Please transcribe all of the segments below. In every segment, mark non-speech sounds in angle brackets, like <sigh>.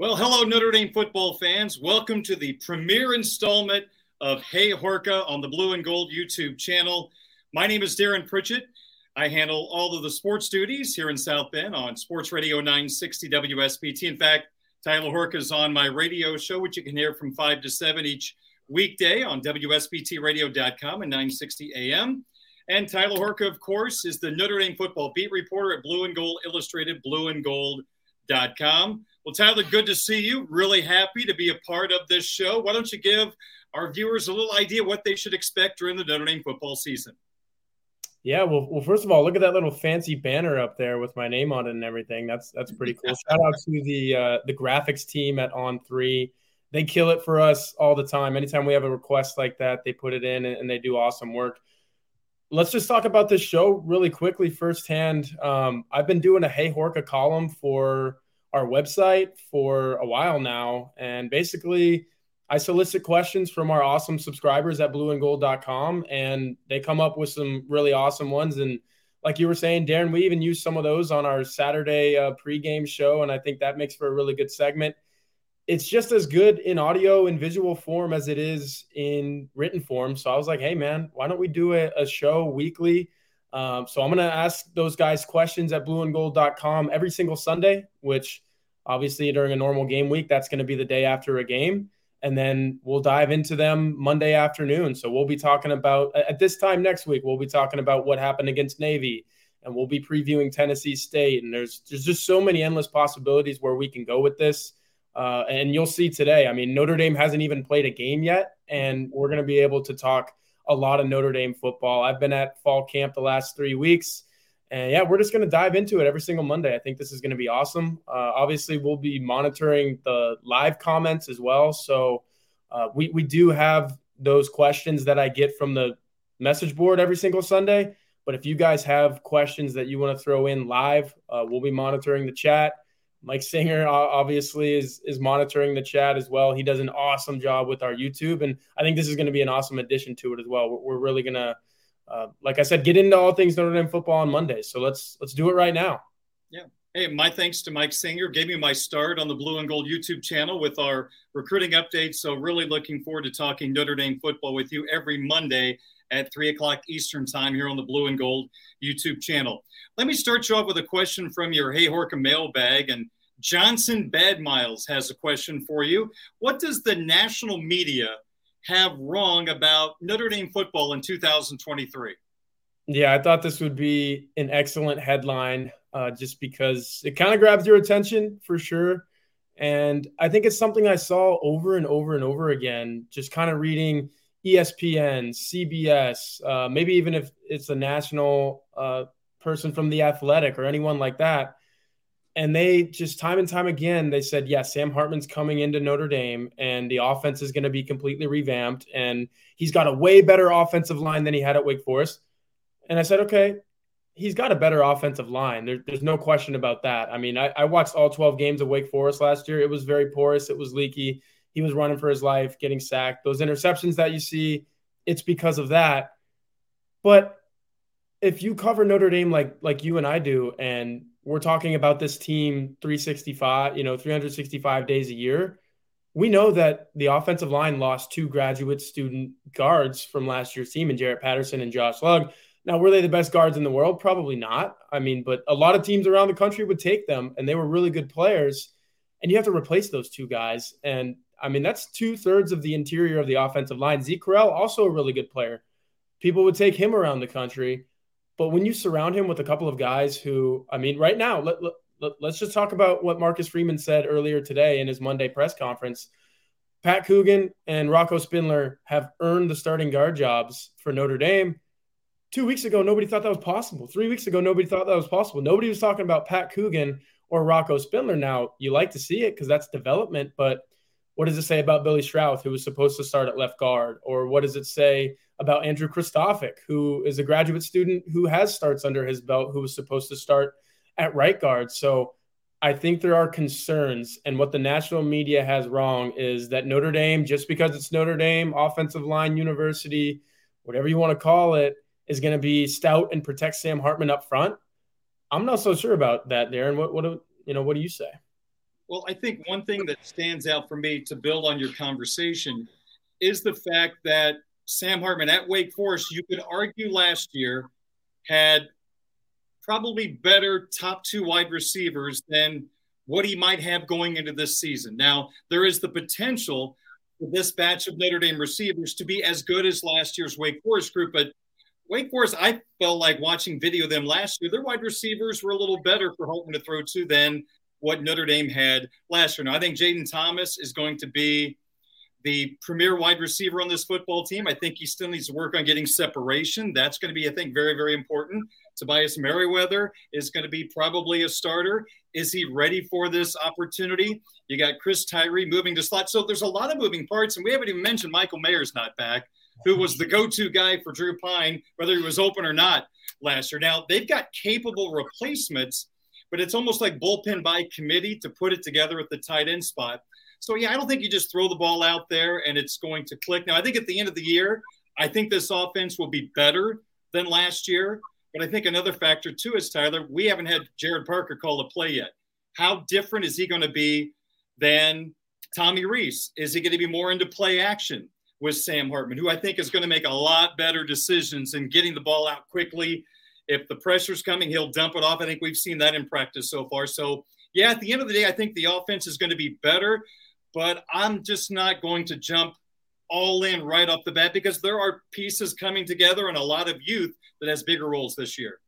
Well, hello, Notre Dame football fans. Welcome to the premiere installment of Hey Horka on the Blue and Gold YouTube channel. My name is Darin Pritchett. I handle all of the sports duties here in South Bend on Sports Radio 960 WSBT. In fact, Tyler Horka is on my radio show, which you can hear from 5 to 7 each weekday on WSBTradio.com and 960 AM. And Tyler Horka, of course, is the Notre Dame football beat reporter at Blue and Gold Illustrated, blueandgold.com. Well, Tyler, good to see you. Really happy to be a part of this show. Why don't you give our viewers a little idea what they should expect during the Notre Dame football season? Yeah, well, well, first of all, look at that little fancy banner up there with my name on it and everything. That's that's pretty cool. <laughs> Shout out to the uh, the graphics team at On Three. They kill it for us all the time. Anytime we have a request like that, they put it in and, and they do awesome work. Let's just talk about this show really quickly firsthand. Um, I've been doing a Hey Horka column for our website for a while now. And basically, I solicit questions from our awesome subscribers at blueandgold.com, and they come up with some really awesome ones. And like you were saying, Darin, we even use some of those on our Saturday uh, pregame show, and I think that makes for a really good segment. It's just as good in audio and visual form as it is in written form. So I was like, hey, man, why don't we do a, a show weekly? Um, so I'm going to ask those guys questions at blueandgold.com every single Sunday, which obviously during a normal game week, that's going to be the day after a game. And then we'll dive into them Monday afternoon. So we'll be talking about, at this time next week, we'll be talking about what happened against Navy and we'll be previewing Tennessee State. And there's, there's just so many endless possibilities where we can go with this. Uh, and you'll see today. I mean, Notre Dame hasn't even played a game yet, and we're going to be able to talk a lot of Notre Dame football. I've been at fall camp the last three weeks. And yeah, we're just going to dive into it every single Monday. I think this is going to be awesome. Uh, obviously, we'll be monitoring the live comments as well. So uh, we, we do have those questions that I get from the message board every single Sunday. But if you guys have questions that you want to throw in live, uh, we'll be monitoring the chat. Mike Singer obviously is is monitoring the chat as well. He does an awesome job with our YouTube, and I think this is going to be an awesome addition to it as well. We're, really going to, uh, like I said, get into all things Notre Dame football on Monday. So let's let's do it right now. Yeah. Hey, my thanks to Mike Singer. Gave me my start on the Blue and Gold YouTube channel with our recruiting updates. So really looking forward to talking Notre Dame football with you every Monday at three o'clock Eastern time here on the Blue and Gold YouTube channel. Let me start you off with a question from your Hey Horka mailbag. And Johnson Bad Miles has a question for you. What does the national media have wrong about Notre Dame football in 2023? Yeah, I thought this would be an excellent headline uh, just because it kind of grabs your attention for sure. And I think it's something I saw over and over and over again, just kind of reading ESPN, CBS, uh, maybe even if it's a national uh, person from the athletic or anyone like that. And they just time and time again, they said, yeah, Sam Hartman's coming into Notre Dame and the offense is going to be completely revamped. And he's got a way better offensive line than he had at Wake Forest. And I said, okay, he's got a better offensive line. There, there's no question about that. I mean, I, I watched all 12 games of Wake Forest last year. It was very porous, it was leaky he was running for his life, getting sacked. Those interceptions that you see, it's because of that. But if you cover Notre Dame like like you and I do, and we're talking about this team 365, you know, 365 days a year. We know that the offensive line lost two graduate student guards from last year's team, and Jarrett Patterson and Josh Lugg. Now, were they the best guards in the world? Probably not. I mean, but a lot of teams around the country would take them, and they were really good players. And you have to replace those two guys. And I mean, that's two thirds of the interior of the offensive line. Zeke Correll, also a really good player. People would take him around the country. But when you surround him with a couple of guys who, I mean, right now, let, let, let's just talk about what Marcus Freeman said earlier today in his Monday press conference. Pat Coogan and Rocco Spindler have earned the starting guard jobs for Notre Dame. Two weeks ago, nobody thought that was possible. Three weeks ago, nobody thought that was possible. Nobody was talking about Pat Coogan or Rocco Spindler. Now, you like to see it because that's development, but what does it say about Billy Schrauth, who was supposed to start at left guard? Or what does it say about Andrew Kristofic, who is a graduate student who has starts under his belt, who was supposed to start at right guard? So I think there are concerns. And what the national media has wrong is that Notre Dame, just because it's Notre Dame, offensive line university, whatever you want to call it, is going to be stout and protect Sam Hartman up front. I'm not so sure about that, Darin. What, what, do you know, what do you say? Well, I think one thing that stands out for me to build on your conversation is the fact that Sam Hartman at Wake Forest, you could argue last year, had probably better top two wide receivers than what he might have going into this season. Now, there is the potential for this batch of Notre Dame receivers to be as good as last year's Wake Forest group, but Wake Forest, I felt like watching video of them last year, their wide receivers were a little better for Holton to throw to than what Notre Dame had last year. Now, I think Jayden Thomas is going to be the premier wide receiver on this football team. I think he still needs to work on getting separation. That's going to be, I think, very, very important. Tobias Merriweather is going to be probably a starter. Is he ready for this opportunity? You got Chris Tyree moving to slot. So there's a lot of moving parts, and we haven't even mentioned Michael Mayer's not back, who was the go-to guy for Drew Pyne, whether he was open or not last year. Now they've got capable replacements but it's almost like bullpen by committee to put it together at the tight end spot. So yeah, I don't think you just throw the ball out there and it's going to click. Now I think at the end of the year, I think this offense will be better than last year. But I think another factor too is Tyler, we haven't had Gerad Parker call a play yet. How different is he going to be than Tommy Rees? Is he going to be more into play action with Sam Hartman, who I think is going to make a lot better decisions in getting the ball out quickly if the pressure's coming, he'll dump it off. I think we've seen that in practice so far. So, yeah, at the end of the day, I think the offense is going to be better, but I'm just not going to jump all in right off the bat because there are pieces coming together and a lot of youth that has bigger roles this year.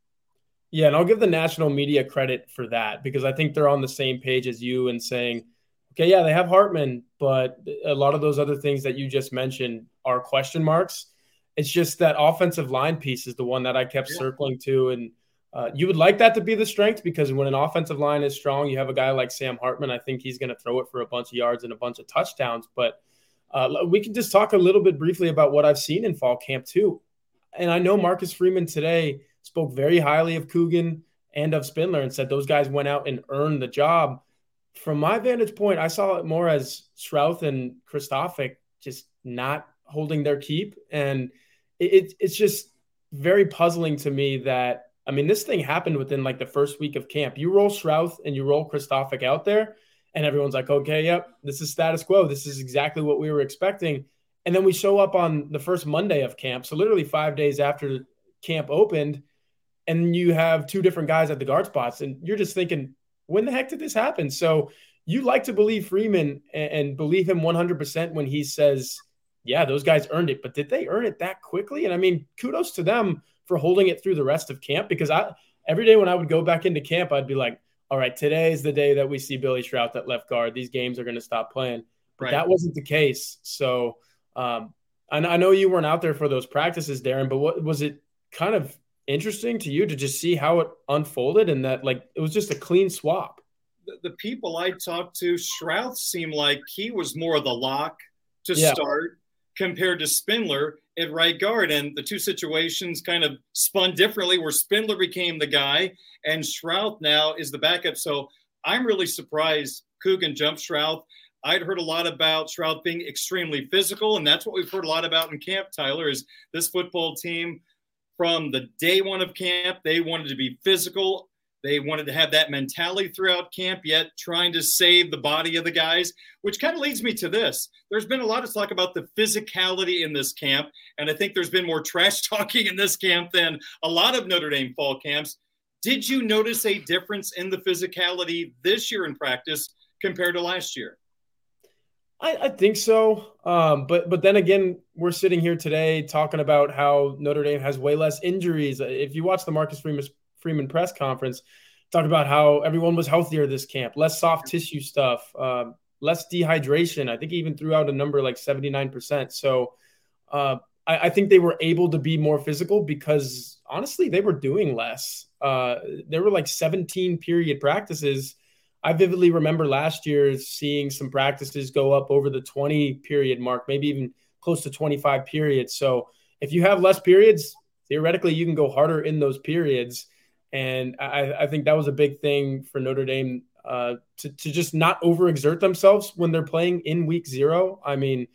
Yeah, and I'll give the national media credit for that because I think they're on the same page as you and saying, okay, yeah, they have Hartman, but a lot of those other things that you just mentioned are question marks. It's just that offensive line piece is the one that I kept yeah. circling to. And uh, you would like that to be the strength because when an offensive line is strong, you have a guy like Sam Hartman. I think he's going to throw it for a bunch of yards and a bunch of touchdowns. But uh, we can just talk a little bit briefly about what I've seen in fall camp, too. And I know Marcus Freeman today spoke very highly of Coogan and of Spindler and said those guys went out and earned the job. From my vantage point, I saw it more as Schrauth and Kristofic just not holding their keep. And it, it's just very puzzling to me that I mean, this thing happened within like the first week of camp. You roll Schrauth and you roll Kristofic out there, and everyone's like, okay, yep, this is status quo. This is exactly what we were expecting. And then we show up on the first Monday of camp. So literally five days after camp opened, and you have two different guys at the guard spots. And you're just thinking, when the heck did this happen? So you like to believe Freeman and believe him 100% when he says, yeah, those guys earned it, but did they earn it that quickly? And I mean, kudos to them for holding it through the rest of camp because I every day when I would go back into camp, I'd be like, all right, today is the day that we see Billy Schrauth at left guard. These games are going to stop playing. But right. that wasn't the case. So um, I, I know you weren't out there for those practices, Darin, but what was it kind of interesting to you to just see how it unfolded and that like it was just a clean swap? The, the people I talked to, Schrauth seemed like he was more of the lock to yeah. start compared to Spindler at right guard. And the two situations kind of spun differently, where Spindler became the guy and Schrauth now is the backup. So I'm really surprised Coogan jumped Schrauth. I'd heard a lot about Schrauth being extremely physical, and that's what we've heard a lot about in camp, Tyler, is this football team from the day one of camp, they wanted to be physical They wanted to have that mentality throughout camp, yet trying to save the body of the guys, which kind of leads me to this. There's been a lot of talk about the physicality in this camp, and I think there's been more <laughs> trash talking in this camp than a lot of Notre Dame fall camps. Did you notice a difference in the physicality this year in practice compared to last year? I, I think so, um, but but then again, we're sitting here today talking about how Notre Dame has way less injuries. If you watch the Marcus Freeman Freeman press conference, talked about how everyone was healthier this camp, less soft tissue stuff, um, less dehydration. I think he even threw out a number like 79%. So uh, I, I, think they were able to be more physical because honestly, they were doing less. Uh, there were like 17 period practices. I vividly remember last year seeing some practices go up over the 20 period mark, maybe even close to 25 periods. So if you have less periods, theoretically you can go harder in those periods. And I, I think that was a big thing for Notre Dame uh, to, to just not overexert themselves when they're playing in week zero. I mean,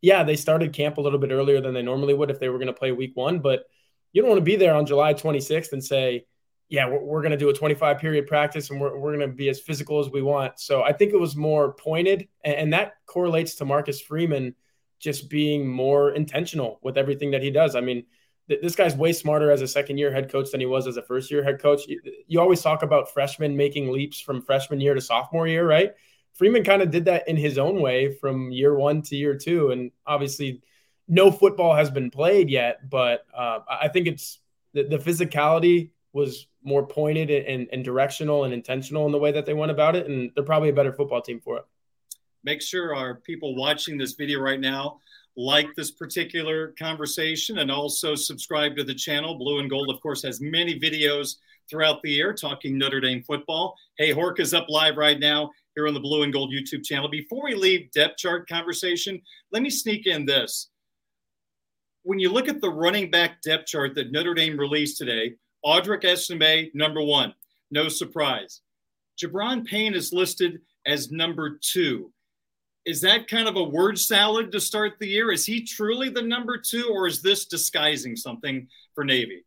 yeah, they started camp a little bit earlier than they normally would if they were going to play week one, but you don't want to be there on July 26th and say, yeah, we're, we're going to do a 25 period practice and we're, we're going to be as physical as we want. So I think it was more pointed, and, and that correlates to Marcus Freeman just being more intentional with everything that he does. I mean, this guy's way smarter as a second year head coach than he was as a first year head coach. You, always talk about freshmen making leaps from freshman year to sophomore year, right? Freeman kind of did that in his own way from year one to year two. And obviously, no football has been played yet, but uh, I think it's the, the, physicality was more pointed and, and directional and intentional in the way that they went about it. And they're probably a better football team for it. Make sure our people watching this video right now like this particular conversation and also subscribe to the channel. Blue and Gold, of course, has many videos throughout the year talking Notre Dame football. Hey, Hork is up live right now here on the Blue and Gold YouTube channel. Before we leave depth chart conversation, let me sneak in this. When you look at the running back depth chart that Notre Dame released today, Audric Estime, number one, no surprise. Gi'Bran Payne is listed as number two is that kind of a word salad to start the year? Is he truly the number two, or is this disguising something for Navy?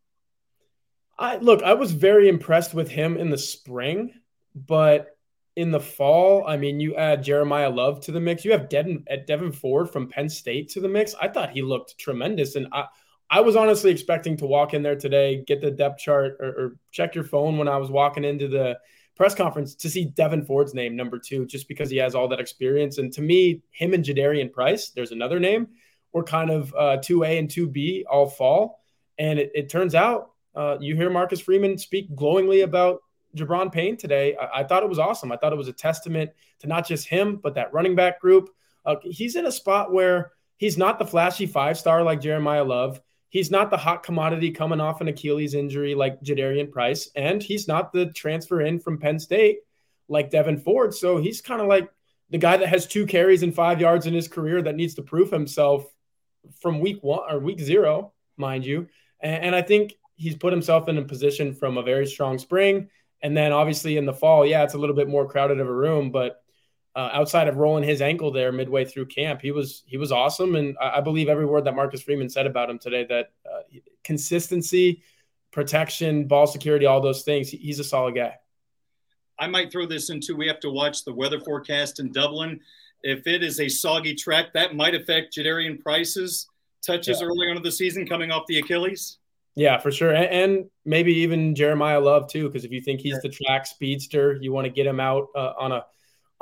I look, I was very impressed with him in the spring, but in the fall, I mean, you add Jeremiyah Love to the mix. You have Devyn uh, at Devyn Ford from Penn State to the mix. I thought he looked tremendous, and I, I was honestly expecting to walk in there today, get the depth chart, or, or check your phone when I was walking into the press conference to see Devyn Ford's name number two, just because he has all that experience. And to me, him and Jadarian Price, there's another name, were kind of uh, 2A and 2B all fall. And it, it turns out uh, you hear Marcus Freeman speak glowingly about Gi'Bran Payne today. I, I, thought it was awesome. I thought it was a testament to not just him, but that running back group. Uh, he's in a spot where he's not the flashy five star like Jeremiyah Love. He's not the hot commodity coming off an Achilles injury like Jadarian Price, and he's not the transfer in from Penn State like Devyn Ford. So he's kind of like the guy that has two carries and five yards in his career that needs to prove himself from week one or week zero, mind you. And, and I think he's put himself in a position from a very strong spring. And then obviously in the fall, yeah, it's a little bit more crowded of a room, but uh, outside of rolling his ankle there midway through camp, he was he was awesome, and I, I believe every word that Marcus Freeman said about him today. That uh, consistency, protection, ball security, all those things. He, he's a solid guy. I might throw this into. We have to watch the weather forecast in Dublin. If it is a soggy track, that might affect Jadarian Price's touches yeah. early on in the season, coming off the Achilles. Yeah, for sure, and, and maybe even Jeremiyah Love too, because if you think he's the track speedster, you want to get him out uh, on a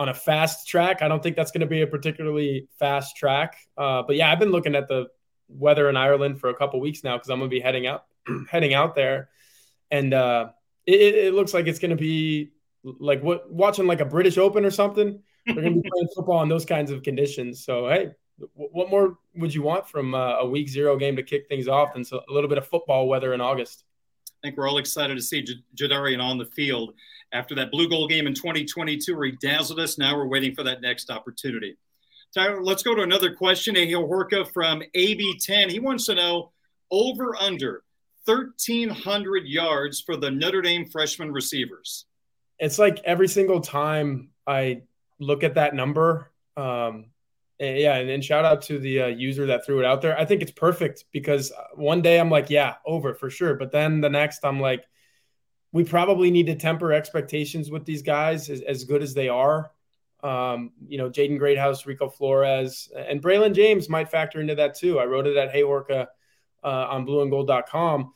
on a fast track. I don't think that's going to be a particularly fast track. Uh, but yeah, I've been looking at the weather in Ireland for a couple weeks now because I'm going to be heading out <clears throat> heading out there, and uh, it, it, looks like it's going to be like what watching like a British Open or something. They're going to be <laughs> playing football in those kinds of conditions. So hey, what more would you want from uh, a week zero game to kick things off than so a little bit of football weather in August? I think we're all excited to see J- Jadarian on the field after that blue gold game in 2022 where he dazzled us. Now we're waiting for that next opportunity. Tyler, let's go to another question. Ahil Horka from AB10. He wants to know over under 1,300 yards for the Notre Dame freshman receivers. It's like every single time I look at that number, um, yeah, and, shout out to the uh, user that threw it out there. I think it's perfect because one day I'm like, yeah, over for sure. But then the next I'm like, we probably need to temper expectations with these guys as, as good as they are. Um, you know, Jaden Greathouse, Rico Flores, and Braylon James might factor into that too. I wrote it at Hey Horka uh, on blueandgold.com.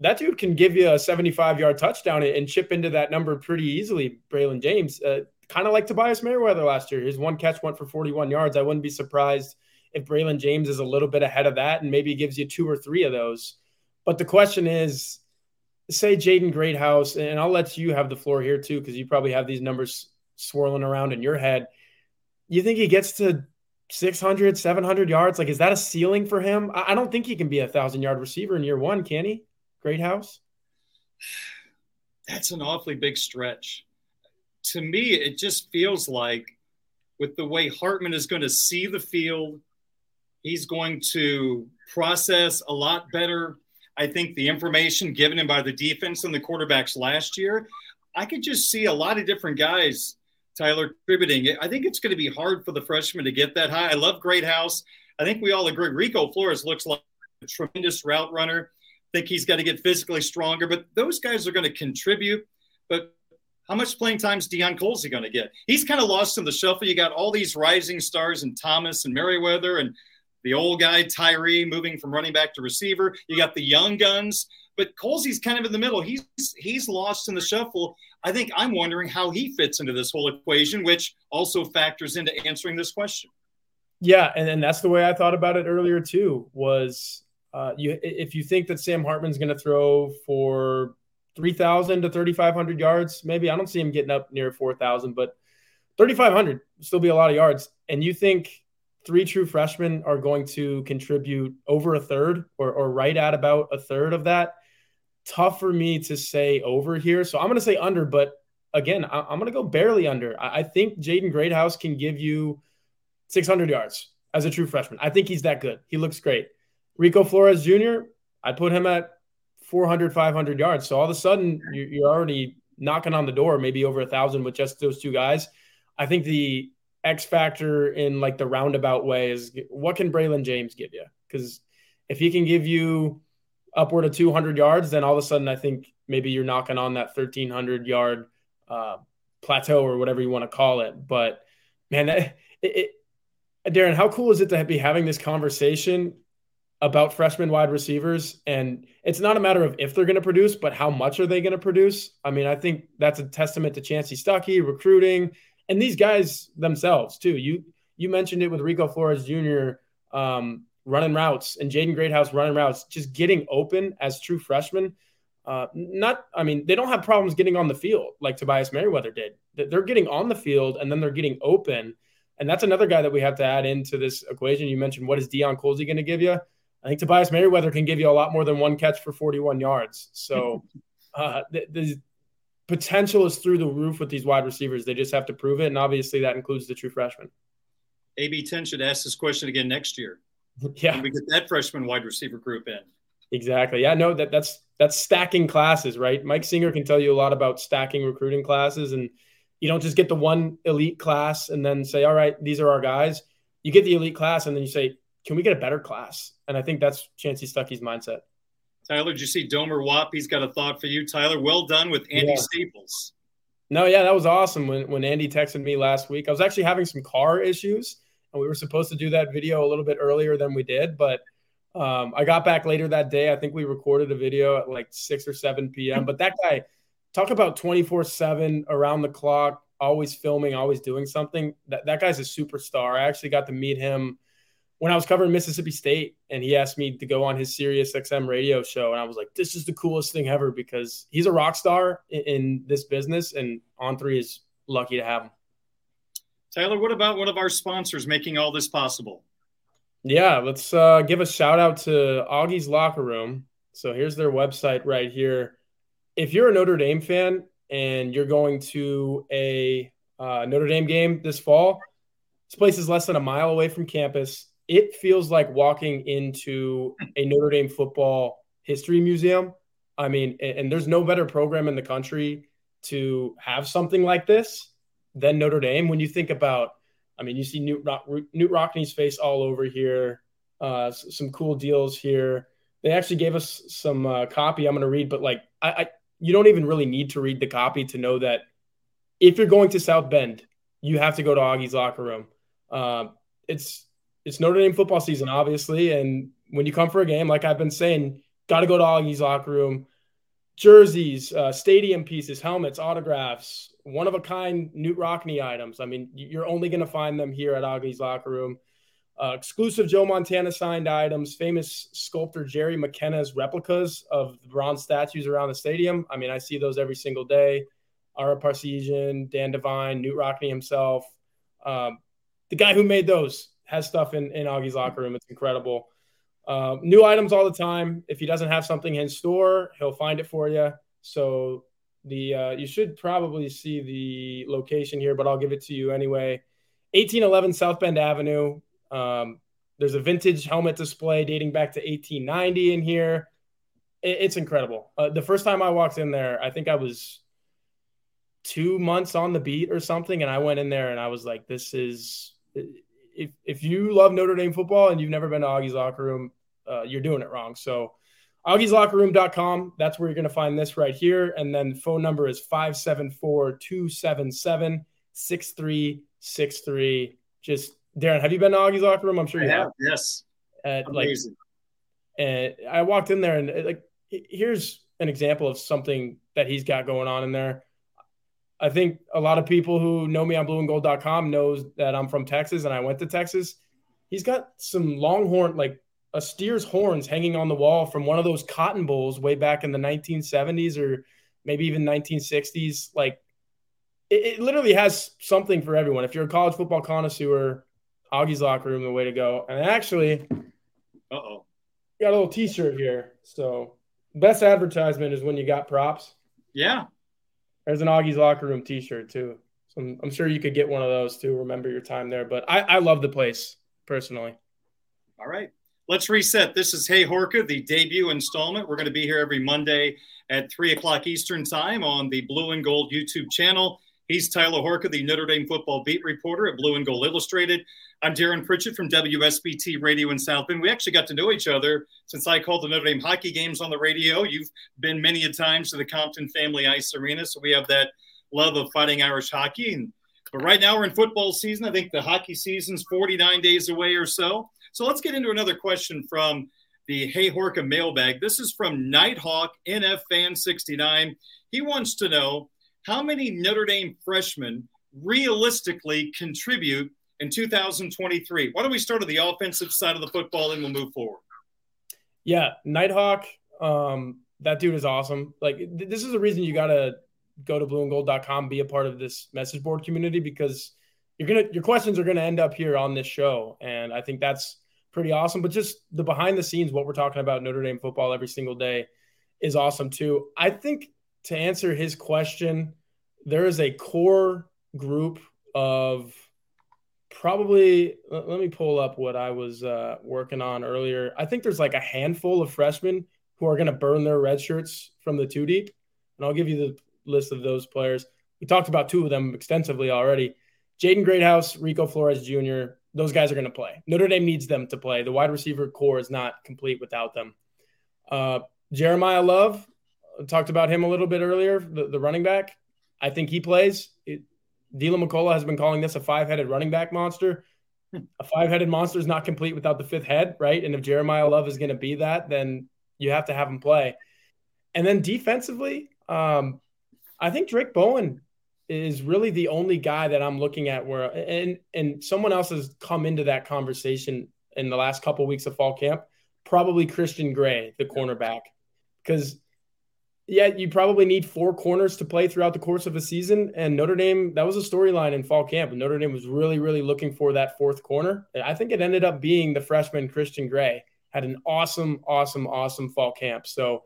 That dude can give you a 75 yard touchdown and chip into that number pretty easily. Braylon James, uh, kind of like Tobias Merriweather last year. His one catch went for 41 yards. I wouldn't be surprised if Braylon James is a little bit ahead of that and maybe gives you two or three of those. But the question is, say Jaden Greathouse, and I'll let you have the floor here too, because you probably have these numbers swirling around in your head. You think he gets to 600, 700 yards? Like, is that a ceiling for him? I don't think he can be a thousand yard receiver in year one, can he? Greathouse? That's an awfully big stretch. To me, it just feels like with the way Hartman is going to see the field, he's going to process a lot better I think the information given him by the defense and the quarterbacks last year, I could just see a lot of different guys, Tyler, contributing. I think it's going to be hard for the freshman to get that high. I love Greathouse. I think we all agree Rico Flores looks like a tremendous route runner. I think he's got to get physically stronger, but those guys are going to contribute. But how much playing time is Deion Colzie going to get? He's kind of lost in the shuffle. You got all these rising stars and Thomas and Merriweather and – the old guy Tyree moving from running back to receiver. You got the young guns, but Colzie's kind of in the middle. He's he's lost in the shuffle. I think I'm wondering how he fits into this whole equation, which also factors into answering this question. Yeah, and, and that's the way I thought about it earlier too. Was uh, you if you think that Sam Hartman's going to throw for three thousand to thirty five hundred yards, maybe I don't see him getting up near four thousand, but thirty five hundred still be a lot of yards. And you think three true freshmen are going to contribute over a third or, or right at about a third of that. Tough for me to say over here. So I'm going to say under, but again, I, am going to go barely under. I, I think Jaden Greathouse can give you 600 yards as a true freshman. I think he's that good. He looks great. Rico Flores Jr., I put him at 400, 500 yards. So all of a sudden, you're already knocking on the door, maybe over a thousand with just those two guys. I think the X factor in like the roundabout way is what can Braylon James give you? Because if he can give you upward of 200 yards, then all of a sudden I think maybe you're knocking on that 1300 yard uh, plateau or whatever you want to call it. But man, that, it, it, Darin, how cool is it to be having this conversation about freshman wide receivers? And it's not a matter of if they're going to produce, but how much are they going to produce? I mean, I think that's a testament to Chansi Stuckey recruiting and these guys themselves too. You you mentioned it with Rico Flores Jr. Um, running routes and Jaden Greathouse running routes, just getting open as true freshmen. Uh, not, I mean, they don't have problems getting on the field like Tobias Merriweather did. They're getting on the field and then they're getting open. And that's another guy that we have to add into this equation. You mentioned what is Deion Colzie going to give you? I think Tobias Merriweather can give you a lot more than one catch for 41 yards. So <laughs> uh, the, the, potential is through the roof with these wide receivers. They just have to prove it, and obviously that includes the true freshman. AB 10 should ask this question again next year. <laughs> Yeah, we get that freshman wide receiver group in. Exactly. Yeah, no, that that's that's stacking classes, right? Mike Singer can tell you a lot about stacking recruiting classes, and you don't just get the one elite class and then say, "All right, these are our guys." You get the elite class, and then you say, "Can we get a better class?" And I think that's Chansi Stuckey's mindset. Tyler, did you see Domer Wap? He's got a thought for you, Tyler. Well done with Andy yeah. Staples. No, yeah, that was awesome. When when Andy texted me last week, I was actually having some car issues, and we were supposed to do that video a little bit earlier than we did, but um, I got back later that day. I think we recorded a video at like six or seven p.m. But that guy, talk about twenty four seven around the clock, always filming, always doing something. That that guy's a superstar. I actually got to meet him when I was covering Mississippi State and he asked me to go on his Sirius XM radio show. And I was like, this is the coolest thing ever because he's a rock star in, in this business and On Three is lucky to have him. Taylor, what about one of our sponsors making all this possible? Yeah, let's uh, give a shout out to Augie's Locker Room. So here's their website right here. If you're a Notre Dame fan and you're going to a uh, Notre Dame game this fall, this place is less than a mile away from campus it feels like walking into <laughs> a Notre Dame football history museum. I mean, and, and there's no better program in the country to have something like this than Notre Dame. When you think about, I mean, you see Knute, Rock, Knute Rockne's face all over here. Uh, some cool deals here. They actually gave us some uh, copy. I'm going to read, but like, I, I you don't even really need to read the copy to know that if you're going to South Bend, you have to go to Augie's locker room. Uh, it's it's Notre Dame football season, obviously, and when you come for a game, like I've been saying, got to go to Augie's locker room. Jerseys, uh, stadium pieces, helmets, autographs, one of a kind Knute Rockne items. I mean, you're only going to find them here at Augie's locker room. Uh, exclusive Joe Montana signed items, famous sculptor Jerry McKenna's replicas of bronze statues around the stadium. I mean, I see those every single day. Ara Parseghian, Dan Devine, Knute Rockne himself. Um, the guy who made those has stuff in, in Augie's locker room. It's incredible. Uh, new items all the time. If he doesn't have something in store, he'll find it for you. So the uh, you should probably see the location here, but I'll give it to you anyway. 1811 South Bend Avenue. Um, there's a vintage helmet display dating back to 1890 in here. It, it's incredible. Uh, the first time I walked in there, I think I was two months on the beat or something, and I went in there and I was like, "This is." If, if you love Notre Dame football and you've never been to Augie's locker room, uh, you're doing it wrong. So Augie'sLockerRoom.com. That's where you're going to find this right here. And then phone number is 574 277 6363. Just, Darin, have you been to Augie's Locker Room? I'm sure you have. have. Yes. Uh, Amazing. Like, and I walked in there and like, here's an example of something that he's got going on in there. I think a lot of people who know me on blueandgold.com knows that I'm from Texas and I went to Texas. He's got some longhorn, like a steer's horns hanging on the wall from one of those cotton bowls way back in the 1970s or maybe even 1960s. Like it, it literally has something for everyone. If you're a college football connoisseur, Augie's locker room, the way to go. And actually, uh oh, got a little T-shirt here. So best advertisement is when you got props. Yeah, there's an Augie's locker room T-shirt too. So I'm, I'm sure you could get one of those too. Remember your time there, but I, I love the place personally. All right. Let's reset. This is Hey Horka, the debut installment. We're going to be here every Monday at 3 o'clock Eastern Time on the Blue and Gold YouTube channel. He's Tyler Horka, the Notre Dame football beat reporter at Blue and Gold Illustrated. I'm Darin Pritchett from WSBT Radio in South Bend. We actually got to know each other since I called the Notre Dame hockey games on the radio. You've been many a times to the Compton Family Ice Arena, so we have that love of fighting Irish hockey. And, but right now we're in football season. I think the hockey season's 49 days away or so. So let's get into another question from the Hey Horka mailbag. This is from Nighthawk NF Fan 69. He wants to know how many Notre Dame freshmen realistically contribute in 2023. Why don't we start on the offensive side of the football and we'll move forward? Yeah, Nighthawk, um, that dude is awesome. Like th- this is the reason you got to go to blueandgold.com, be a part of this message board community because you're gonna your questions are gonna end up here on this show, and I think that's pretty awesome. But just the behind the scenes, what we're talking about Notre Dame football every single day is awesome too. I think to answer his question, there is a core group of probably let me pull up what I was uh, working on earlier. I think there's like a handful of freshmen who are going to burn their red shirts from the two deep, and I'll give you the list of those players. We talked about two of them extensively already. Jaden Greathouse, Rico Flores Jr., those guys are going to play. Notre Dame needs them to play. The wide receiver core is not complete without them. Uh, Jeremiah Love, talked about him a little bit earlier, the, the running back. I think he plays. It, Deland McCullough has been calling this a five headed running back monster. a five headed monster is not complete without the fifth head, right? And if Jeremiyah Love is going to be that, then you have to have him play. And then defensively, um, I think Drayk Bowen is really the only guy that I'm looking at where and and someone else has come into that conversation in the last couple of weeks of fall camp, probably Christian Gray, the cornerback. Because yeah, you probably need four corners to play throughout the course of a season. And Notre Dame, that was a storyline in fall camp. Notre Dame was really, really looking for that fourth corner. I think it ended up being the freshman Christian Gray. Had an awesome, awesome, awesome fall camp. So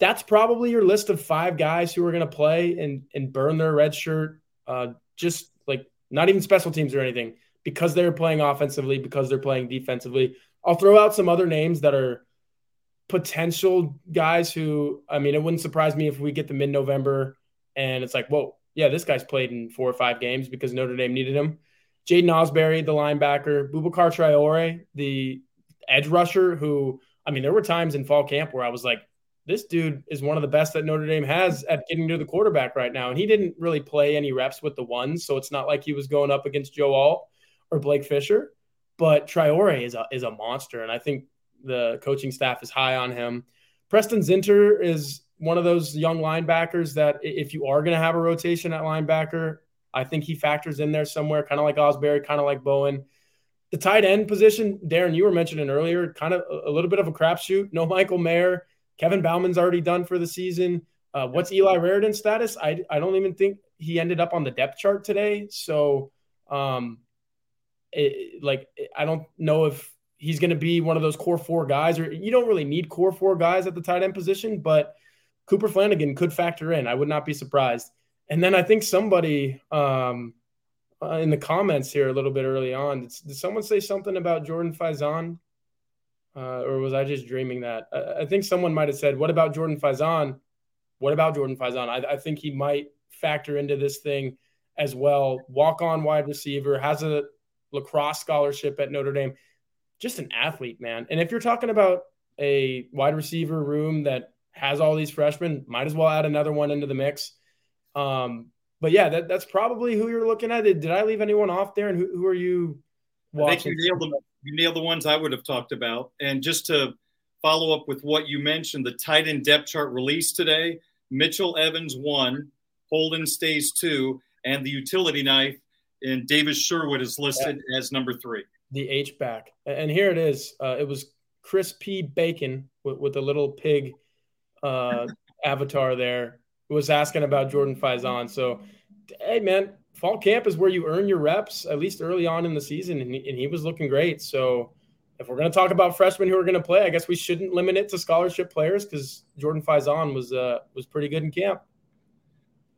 that's probably your list of five guys who are going to play and and burn their red shirt. Uh, just like not even special teams or anything because they're playing offensively, because they're playing defensively. I'll throw out some other names that are potential guys who, I mean, it wouldn't surprise me if we get to mid November and it's like, whoa, yeah, this guy's played in four or five games because Notre Dame needed him. Jaiden Ausberry, the linebacker, Boubacar Traore, the edge rusher, who, I mean, there were times in fall camp where I was like, this dude is one of the best that Notre Dame has at getting to the quarterback right now. And he didn't really play any reps with the ones, so it's not like he was going up against Joe Alt or Blake Fisher. But Traore is a is a monster, and I think the coaching staff is high on him. Preston Zinter is one of those young linebackers that if you are going to have a rotation at linebacker, I think he factors in there somewhere, kind of like Ausberry, kind of like Bowen. The tight end position, Darin, you were mentioning earlier, kind of a little bit of a crapshoot. No Michael Mayer. Kevin Bauman's already done for the season. Uh, what's Eli Raridon's status? I, I don't even think he ended up on the depth chart today. So, um, it, like, I don't know if he's going to be one of those core four guys, or you don't really need core four guys at the tight end position, but Cooper Flanagan could factor in. I would not be surprised. And then I think somebody um, uh, in the comments here a little bit early on, did, did someone say something about Jordan Faison? Uh, or was I just dreaming that? I, I think someone might have said, "What about Jordan Faison? What about Jordan Faison? I, I think he might factor into this thing as well. Walk on wide receiver, has a lacrosse scholarship at Notre Dame. Just an athlete, man. And if you're talking about a wide receiver room that has all these freshmen, might as well add another one into the mix. Um, but yeah, that, that's probably who you're looking at. Did, did I leave anyone off there? And who, who are you watching? I think you nailed, the, you nailed the ones I would have talked about. And just to follow up with what you mentioned, the tight end depth chart released today, Mitchell Evans one, Holden Staes two, and the utility knife and Davis Sherwood is listed yeah. as number three. The H back. And here it is. Uh, it was Chris P. Bacon with, with a little pig uh, avatar there who was asking about Jordan Faison. So, hey, man, fall camp is where you earn your reps, at least early on in the season. And he, and he was looking great. So, if we're going to talk about freshmen who are going to play, I guess we shouldn't limit it to scholarship players because Jordan Faison was uh, was pretty good in camp.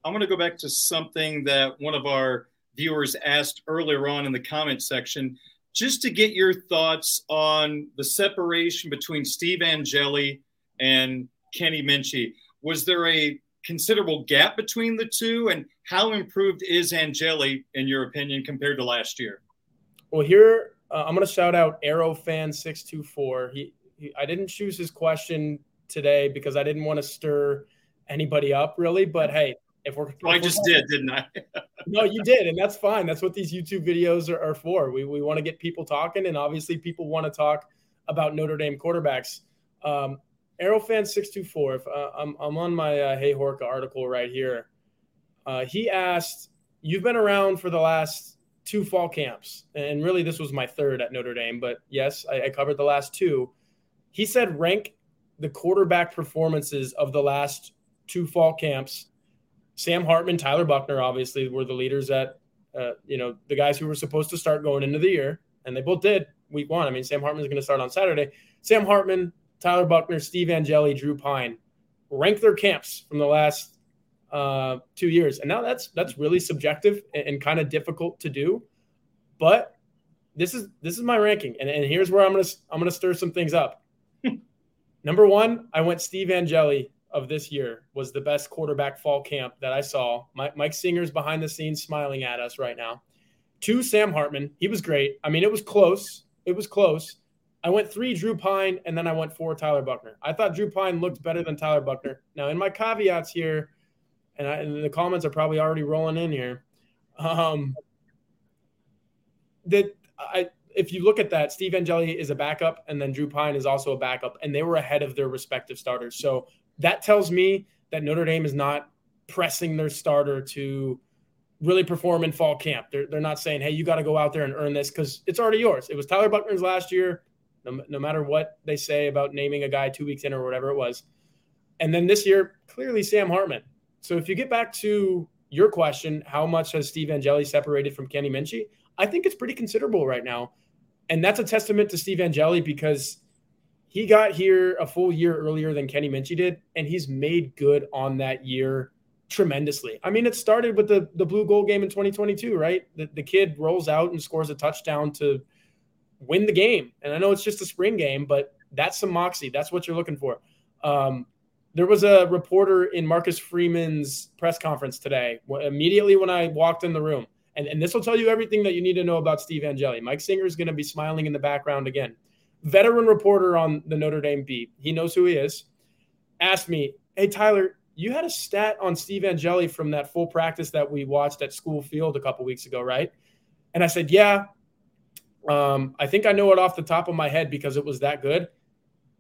I'm going to go back to something that one of our viewers asked earlier on in the comment section, just to get your thoughts on the separation between Steve Angeli and Kenny Minchey. Was there a considerable gap between the two, and how improved is Angeli, in your opinion, compared to last year? Well, here uh, I'm going to shout out Arrow Fan six two four. He, I didn't choose his question today because I didn't want to stir anybody up really, but hey, if we're, oh, I just did, didn't I? <laughs> no, you did, and that's fine. That's what these YouTube videos are, are for. We we want to get people talking, and obviously, people want to talk about Notre Dame quarterbacks. Um, Arrowfan624, if uh, I'm, I'm on my uh, Hey Horka article right here. Uh, he asked, You've been around for the last two fall camps, and really this was my third at Notre Dame, but yes, I, I covered the last two. He said, Rank the quarterback performances of the last two fall camps. Sam Hartman, Tyler Buchner, obviously, were the leaders at, uh, you know, the guys who were supposed to start going into the year, and they both did week one. I mean, Sam Hartman's going to start on Saturday. Sam Hartman, Tyler Buchner, Steve Angeli, Drew Pyne rank their camps from the last uh, two years. And now that's that's really subjective and, and kind of difficult to do. But this is this is my ranking, and, and here's where I'm gonna I'm gonna stir some things up. Number one, I went Steve Angeli of this year was the best quarterback fall camp that I saw. Mike, Mike Singer's behind the scenes smiling at us right now. Two, Sam Hartman. He was great. I mean, it was close. It was close. I went three Drew Pyne, and then I went four Tyler Buchner. I thought Drew Pyne looked better than Tyler Buchner. Now, in my caveats here, and, I, and the comments are probably already rolling in here, um, that I if you look at that, Steve Angeli is a backup, and then Drew Pyne is also a backup, and they were ahead of their respective starters. So that tells me that Notre Dame is not pressing their starter to really perform in fall camp. They're, they're not saying, hey, you got to go out there and earn this because it's already yours. It was Tyler Buchner's last year no, no matter what they say about naming a guy two weeks in or whatever it was. And then this year, clearly Sam Hartman. So if you get back to your question, how much has Steve Angeli separated from Kenny Minchey? I think it's pretty considerable right now. And that's a testament to Steve Angeli because he got here a full year earlier than Kenny Minchey did, and he's made good on that year tremendously. I mean, it started with the the blue gold game in 2022, right? The, the kid rolls out and scores a touchdown to – win the game. And I know it's just a spring game, but that's some moxie. That's what you're looking for. Um, there was a reporter in Marcus Freeman's press conference today, immediately when I walked in the room. And, and this will tell you everything that you need to know about Steve Angeli. Mike Singer is going to be smiling in the background again. Veteran reporter on the Notre Dame beat. He knows who he is. asked me, "Hey Tyler, you had a stat on Steve Angeli from that full practice that we watched at School Field a couple weeks ago, right?" And I said, "Yeah." Um, I think I know it off the top of my head because it was that good.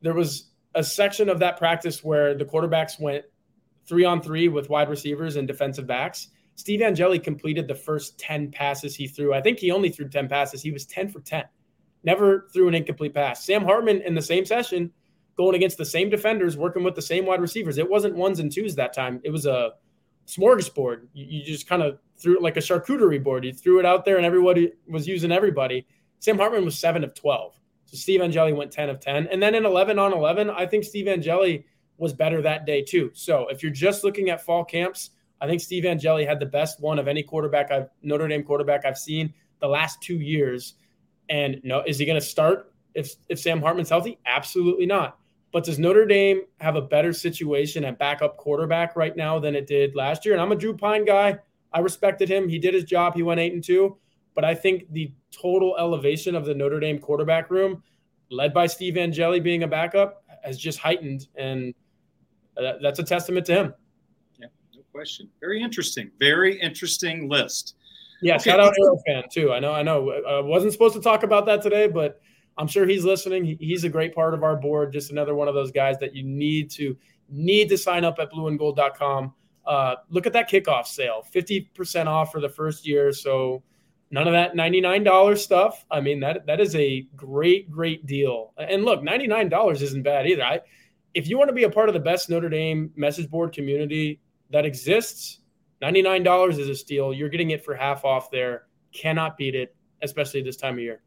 There was a section of that practice where the quarterbacks went three on three with wide receivers and defensive backs. Steve Angeli completed the first 10 passes he threw. I think he only threw 10 passes. He was 10 for 10. Never threw an incomplete pass. Sam Hartman in the same session, going against the same defenders, working with the same wide receivers. It wasn't ones and twos that time. It was a smorgasbord. You, you just kind of threw it like a charcuterie board. You threw it out there and everybody was using everybody. Sam Hartman was seven of 12. So Steve Angeli went 10 of 10. And then in 11 on 11, I think Steve Angeli was better that day too. So if you're just looking at fall camps, I think Steve Angeli had the best one of any quarterback I've Notre Dame quarterback I've seen the last two years. And no, is he going to start if if Sam Hartman's healthy? Absolutely not. But does Notre Dame have a better situation at backup quarterback right now than it did last year? And I'm a Drew Pyne guy. I respected him. He did his job. He went eight and two. But I think the total elevation of the Notre Dame quarterback room, led by Steve Angeli being a backup, has just heightened. And uh, that's a testament to him. Yeah, no question. Very interesting. Very interesting list. Yeah, okay. shout out Aerofan too. I know, I know. I wasn't supposed to talk about that today, but I'm sure he's listening. He's a great part of our board. Just another one of those guys that you need to need to sign up at blueandgold.com. Uh, look at that kickoff sale, 50% off for the first year. So none of that $99 stuff. I mean, that that is a great, great deal. And look, $99 isn't bad either. I if you want to be a part of the best Notre Dame message board community that exists, $99 is a steal. You're getting it for half off there. Cannot beat it, especially this time of year.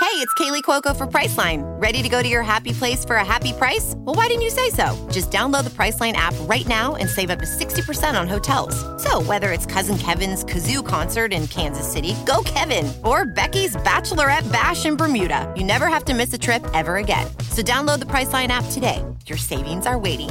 Hey, it's Kaley Cuoco for Priceline. Ready to go to your happy place for a happy price? Well, why didn't you say so? Just download the Priceline app right now and save up to 60% on hotels. So, whether it's Cousin Kevin's Kazoo concert in Kansas City, go Kevin, or Becky's Bachelorette Bash in Bermuda, you never have to miss a trip ever again. So, download the Priceline app today. Your savings are waiting.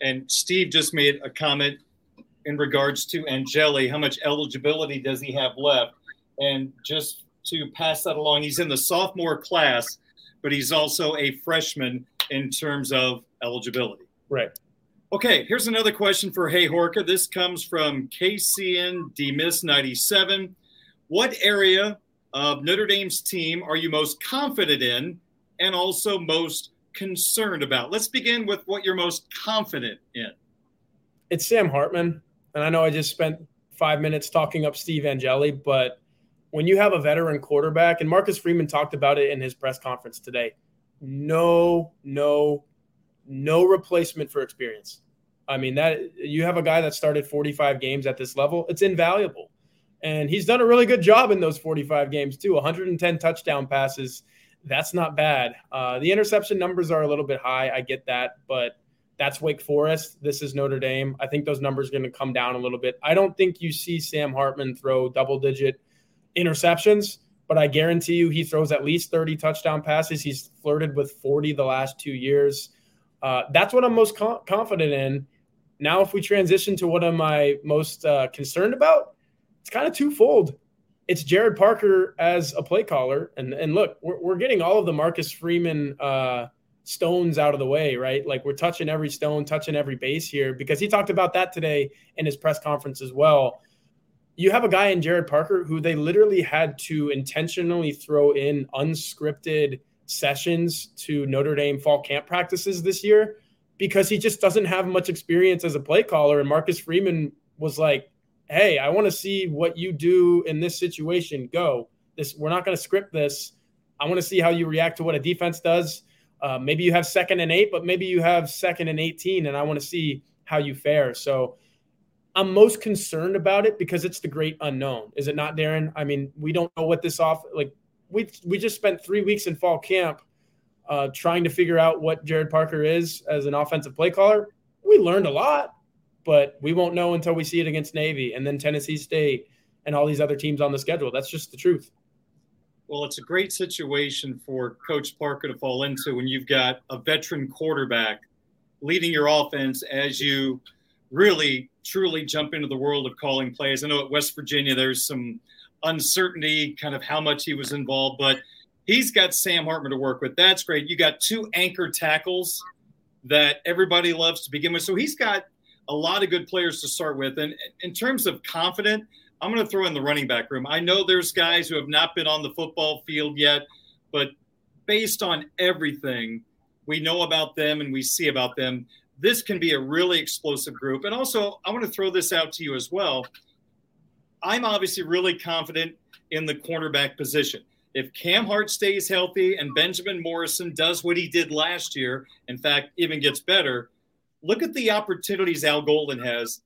And Steve just made a comment in regards to Angeli. How much eligibility does he have left? And just to pass that along, he's in the sophomore class, but he's also a freshman in terms of eligibility. Right. Okay, here's another question for Hey Horka. This comes from KCN Miss 97. What area of Notre Dame's team are you most confident in and also most concerned about? Let's begin with what you're most confident in. It's Sam Hartman. And I know I just spent five minutes talking up Steve Angeli, but when you have a veteran quarterback, and Marcus Freeman talked about it in his press conference today, no, no, no replacement for experience. I mean, that you have a guy that started 45 games at this level, it's invaluable. And he's done a really good job in those 45 games, too 110 touchdown passes that's not bad. Uh, the interception numbers are a little bit high. I get that, but that's Wake Forest. This is Notre Dame. I think those numbers are going to come down a little bit. I don't think you see Sam Hartman throw double digit interceptions, but I guarantee you he throws at least 30 touchdown passes. He's flirted with 40 the last two years. Uh, that's what I'm most com- confident in. Now, if we transition to what am I most uh, concerned about, it's kind of twofold it's Gerad Parker as a play caller. And and look, we're, we're getting all of the Marcus Freeman uh, stones out of the way, right? Like we're touching every stone, touching every base here because he talked about that today in his press conference as well. You have a guy in Gerad Parker who they literally had to intentionally throw in unscripted sessions to Notre Dame fall camp practices this year because he just doesn't have much experience as a play caller. And Marcus Freeman was like, hey, I want to see what you do in this situation. Go. This we're not going to script this. I want to see how you react to what a defense does. Uh, maybe you have second and eight, but maybe you have second and 18, and I want to see how you fare. So I'm most concerned about it because it's the great unknown. Is it not, Darin? I mean, we don't know what this off like. We we just spent three weeks in fall camp uh, trying to figure out what Gerad Parker is as an offensive play caller. We learned a lot, but we won't know until we see it against Navy and then Tennessee State and all these other teams on the schedule. That's just the truth. Well, it's a great situation for Coach Parker to fall into when you've got a veteran quarterback leading your offense as you really truly jump into the world of calling plays. I know at West Virginia there's some uncertainty, kind of how much he was involved, but he's got Sam Hartman to work with. That's great. You got two anchor tackles that everybody loves to begin with. So he's got a lot of good players to start with. And in terms of confident, I'm going to throw in the running back room. I know there's guys who have not been on the football field yet, but based on everything we know about them and we see about them, this can be a really explosive group. And also, I want to throw this out to you as well. I'm obviously really confident in the cornerback position. If Cam Hart stays healthy and Benjamin Morrison does what he did last year, in fact, even gets better, look at the opportunities Al Golden has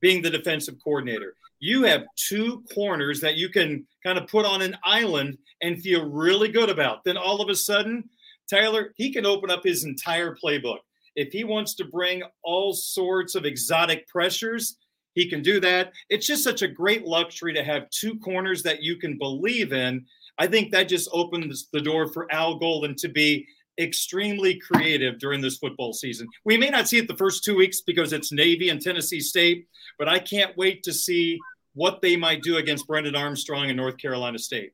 being the defensive coordinator you have two corners that you can kind of put on an island and feel really good about. Then all of a sudden, Tyler, he can open up his entire playbook. If he wants to bring all sorts of exotic pressures, he can do that. It's just such a great luxury to have two corners that you can believe in. I think that just opens the door for Al Golden to be extremely creative during this football season. We may not see it the first two weeks because it's Navy and Tennessee State, but I can't wait to see what they might do against Brennan Armstrong and North Carolina State.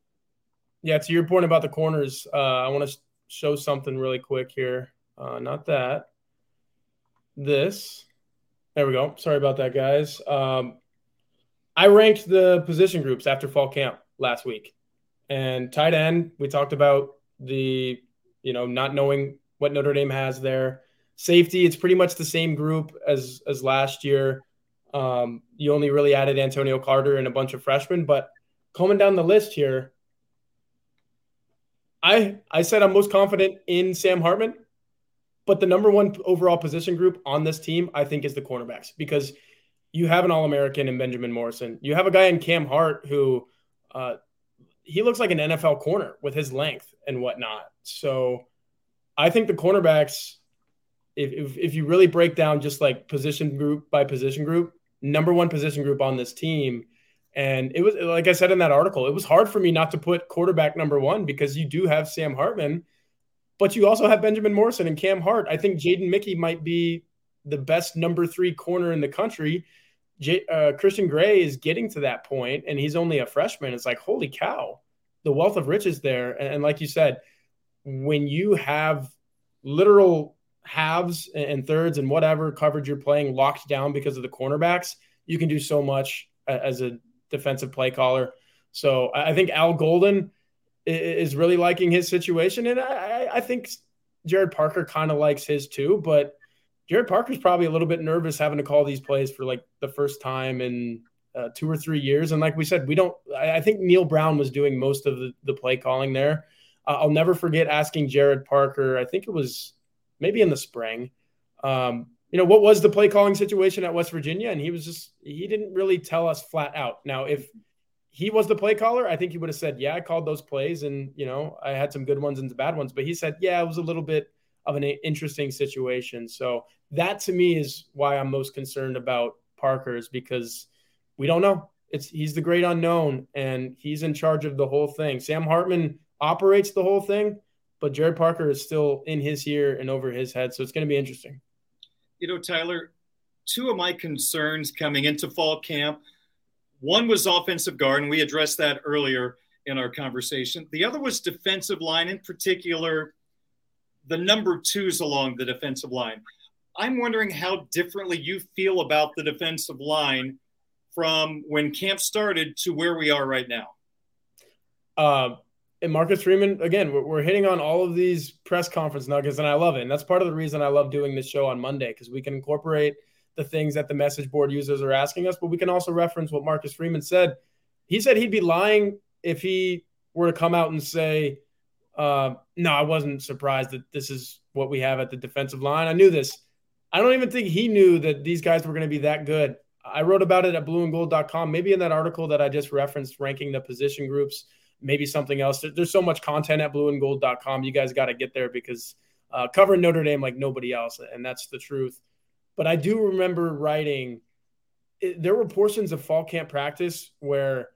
Yeah, to your point about the corners, uh, I want to show something really quick here. Uh, not that. This. There we go. Sorry about that, guys. Um, I ranked the position groups after fall camp last week, and tight end. We talked about the, you know, not knowing what Notre Dame has there. Safety, it's pretty much the same group as as last year. Um, you only really added Antonio Carter and a bunch of freshmen, but coming down the list here, I I said I'm most confident in Sam Hartman, but the number one overall position group on this team, I think, is the cornerbacks because you have an All American in Benjamin Morrison. You have a guy in Cam Hart who uh, he looks like an NFL corner with his length and whatnot. So I think the cornerbacks, if, if, if you really break down just like position group by position group, number one position group on this team. And it was, like I said in that article, it was hard for me not to put quarterback number one because you do have Sam Hartman, but you also have Benjamin Morrison and Cam Hart. I think Jaden Mickey might be the best number three corner in the country. J- uh, Christian Gray is getting to that point, and he's only a freshman. It's like, holy cow, the wealth of riches there. And, like you said, when you have literal halves and thirds and whatever coverage you're playing locked down because of the cornerbacks, you can do so much as a defensive play caller. So I think Al Golden is really liking his situation, and I, I think Gerad Parker kind of likes his too. But Gerad Parker's probably a little bit nervous having to call these plays for like the first time in uh, two or three years. And like we said, we don't. I, think Neil Brown was doing most of the, the play calling there. Uh, I'll never forget asking Gerad Parker. I think it was maybe in the spring. Um, you know, what was the play calling situation at West Virginia? And he was just, he didn't really tell us flat out. Now, if he was the play caller, I think he would have said, yeah, I called those plays and, you know, I had some good ones and some bad ones. But he said, yeah, it was a little bit of an interesting situation. So that to me is why I'm most concerned about Parker's because we don't know. It's he's the great unknown and he's in charge of the whole thing. Sam Hartman operates the whole thing, but Gerad Parker is still in his ear and over his head. So it's going to be interesting. You know, Tyler, two of my concerns coming into fall camp one was offensive guard, and we addressed that earlier in our conversation. The other was defensive line, in particular, the number twos along the defensive line. I'm wondering how differently you feel about the defensive line from when camp started to where we are right now. Uh, and Marcus Freeman, again, we're, hitting on all of these press conference nuggets, and I love it. And that's part of the reason I love doing this show on Monday because we can incorporate the things that the message board users are asking us, but we can also reference what Marcus Freeman said. He said he'd be lying if he were to come out and say, uh, "No, I wasn't surprised that this is what we have at the defensive line. I knew this." I don't even think he knew that these guys were going to be that good I wrote about it at blueandgold.com. Maybe in that article that I just referenced, ranking the position groups, maybe something else. There's so much content at blueandgold.com. You guys got to get there because uh, covering Notre Dame like nobody else, and that's the truth. But I do remember writing. It, there were portions of fall camp practice where,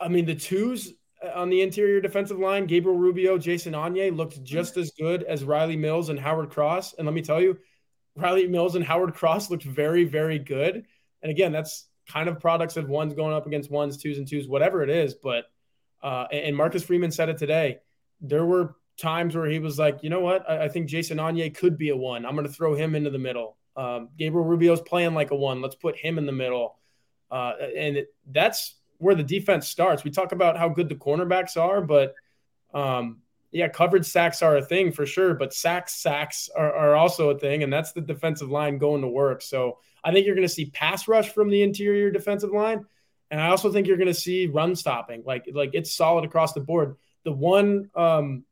I mean, the twos on the interior defensive line, Gabriel Rubio, Jason Onye looked just as good as Riley Mills and Howard Cross. And let me tell you, Riley Mills and Howard Cross looked very, very good. And again, that's kind of products of ones going up against ones, twos, and twos, whatever it is. But uh, and Marcus Freeman said it today. There were times where he was like, you know what? I, I think Jason Onye could be a one. I'm going to throw him into the middle. Um, Gabriel Rubio's playing like a one. Let's put him in the middle. Uh, and it, that's where the defense starts. We talk about how good the cornerbacks are, but um, yeah, coverage sacks are a thing for sure, but sacks sacks are, are, also a thing, and that's the defensive line going to work. So I think you're going to see pass rush from the interior defensive line, and I also think you're going to see run stopping. Like like it's solid across the board. The one um,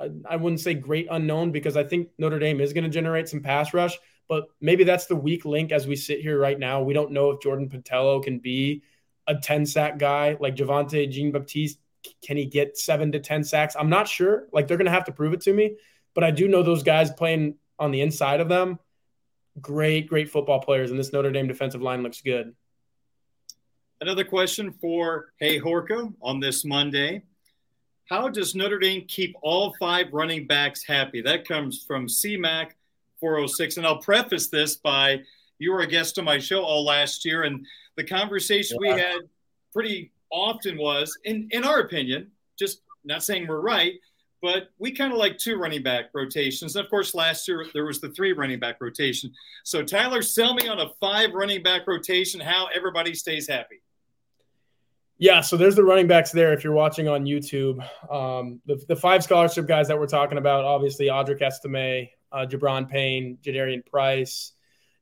I, I wouldn't say great unknown because I think Notre Dame is going to generate some pass rush, but maybe that's the weak link as we sit here right now. We don't know if Jordan Botelho can be a 10 sack guy like Javontae Jean Baptiste. Can he get seven to 10 sacks? I'm not sure. Like they're going to have to prove it to me, but I do know those guys playing on the inside of them. Great, great football players, and this Notre Dame defensive line looks good. Another question for Hey Horka on this Monday. How does Notre Dame keep all five running backs happy? That comes from CMAC 406. And I'll preface this by you were a guest on my show all last year, and the conversation yeah. we had pretty often was, in, in our opinion, just not saying we're right, but we kind of like two running back rotations. And of course, last year there was the three running back rotation. So, Tyler, sell me on a five running back rotation, how everybody stays happy. Yeah, so there's the running backs there if you're watching on YouTube. Um, the, the five scholarship guys that we're talking about, obviously, Audric Estime, uh, Gi'Bran Payne, Jadarian Price,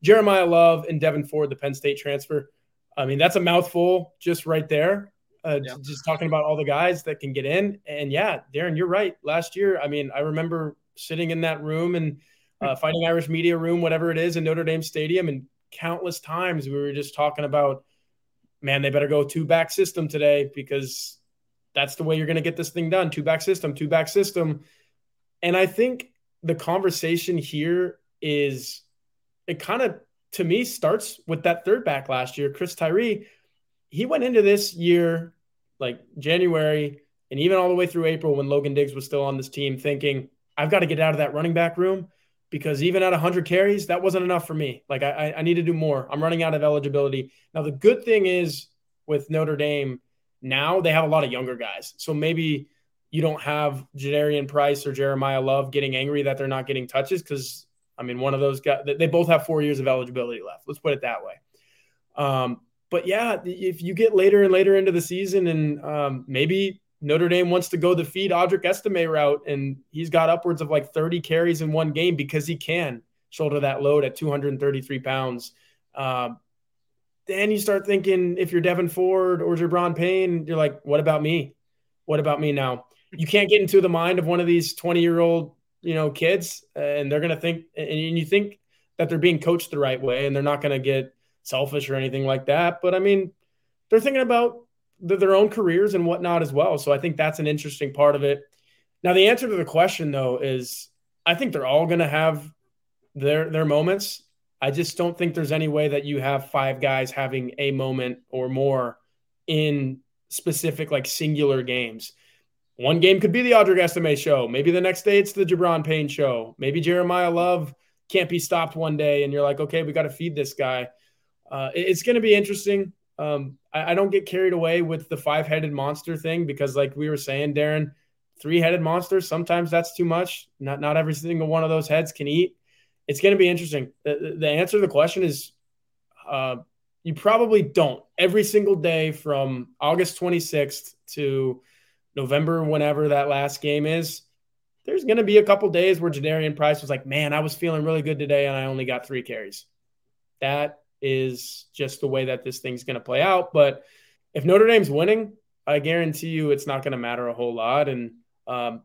Jeremiyah Love, and Devyn Ford, the Penn State transfer. I mean, that's a mouthful just right there. Uh, yeah. Just talking about all the guys that can get in. And yeah, Darin, you're right. Last year, I mean, I remember sitting in that room and uh, Fighting Irish Media Room, whatever it is, in Notre Dame Stadium, and countless times we were just talking about, man, they better go two back system today because that's the way you're going to get this thing done. Two back system, two back system. And I think the conversation here is it kind of to me starts with that third back last year, Chris Tyree. He went into this year like January and even all the way through April when Logan Diggs was still on this team, thinking, I've got to get out of that running back room because even at 100 carries, that wasn't enough for me. Like, I, I need to do more. I'm running out of eligibility. Now, the good thing is with Notre Dame, now they have a lot of younger guys. So maybe you don't have Jadarian Price or Jeremiyah Love getting angry that they're not getting touches because I mean, one of those guys, they both have four years of eligibility left. Let's put it that way. Um, but yeah, if you get later and later into the season and um, maybe Notre Dame wants to go the feed Audric Estime route and he's got upwards of like 30 carries in one game because he can shoulder that load at 233 pounds. Um, then you start thinking if you're Devyn Ford or Gi'Bran Payne, you're like, what about me? What about me now? You can't get into the mind of one of these 20 year old you know kids and they're going to think and you think that they're being coached the right way and they're not going to get selfish or anything like that but i mean they're thinking about the, their own careers and whatnot as well so i think that's an interesting part of it now the answer to the question though is i think they're all going to have their their moments i just don't think there's any way that you have five guys having a moment or more in specific like singular games one game could be the Audric Estime show. Maybe the next day it's the Gi'Bran Payne show. Maybe Jeremiyah Love can't be stopped one day, and you're like, okay, we got to feed this guy. Uh, it's going to be interesting. Um, I, I, don't get carried away with the five headed monster thing because, like we were saying, Darin, three headed monsters sometimes that's too much. Not not every single one of those heads can eat. It's going to be interesting. The, the, answer to the question is, uh, you probably don't every single day from August 26th to November, whenever that last game is, there's going to be a couple days where Jadarian Price was like, man, I was feeling really good today and I only got three carries. That is just the way that this thing's going to play out. But if Notre Dame's winning, I guarantee you it's not going to matter a whole lot. And um,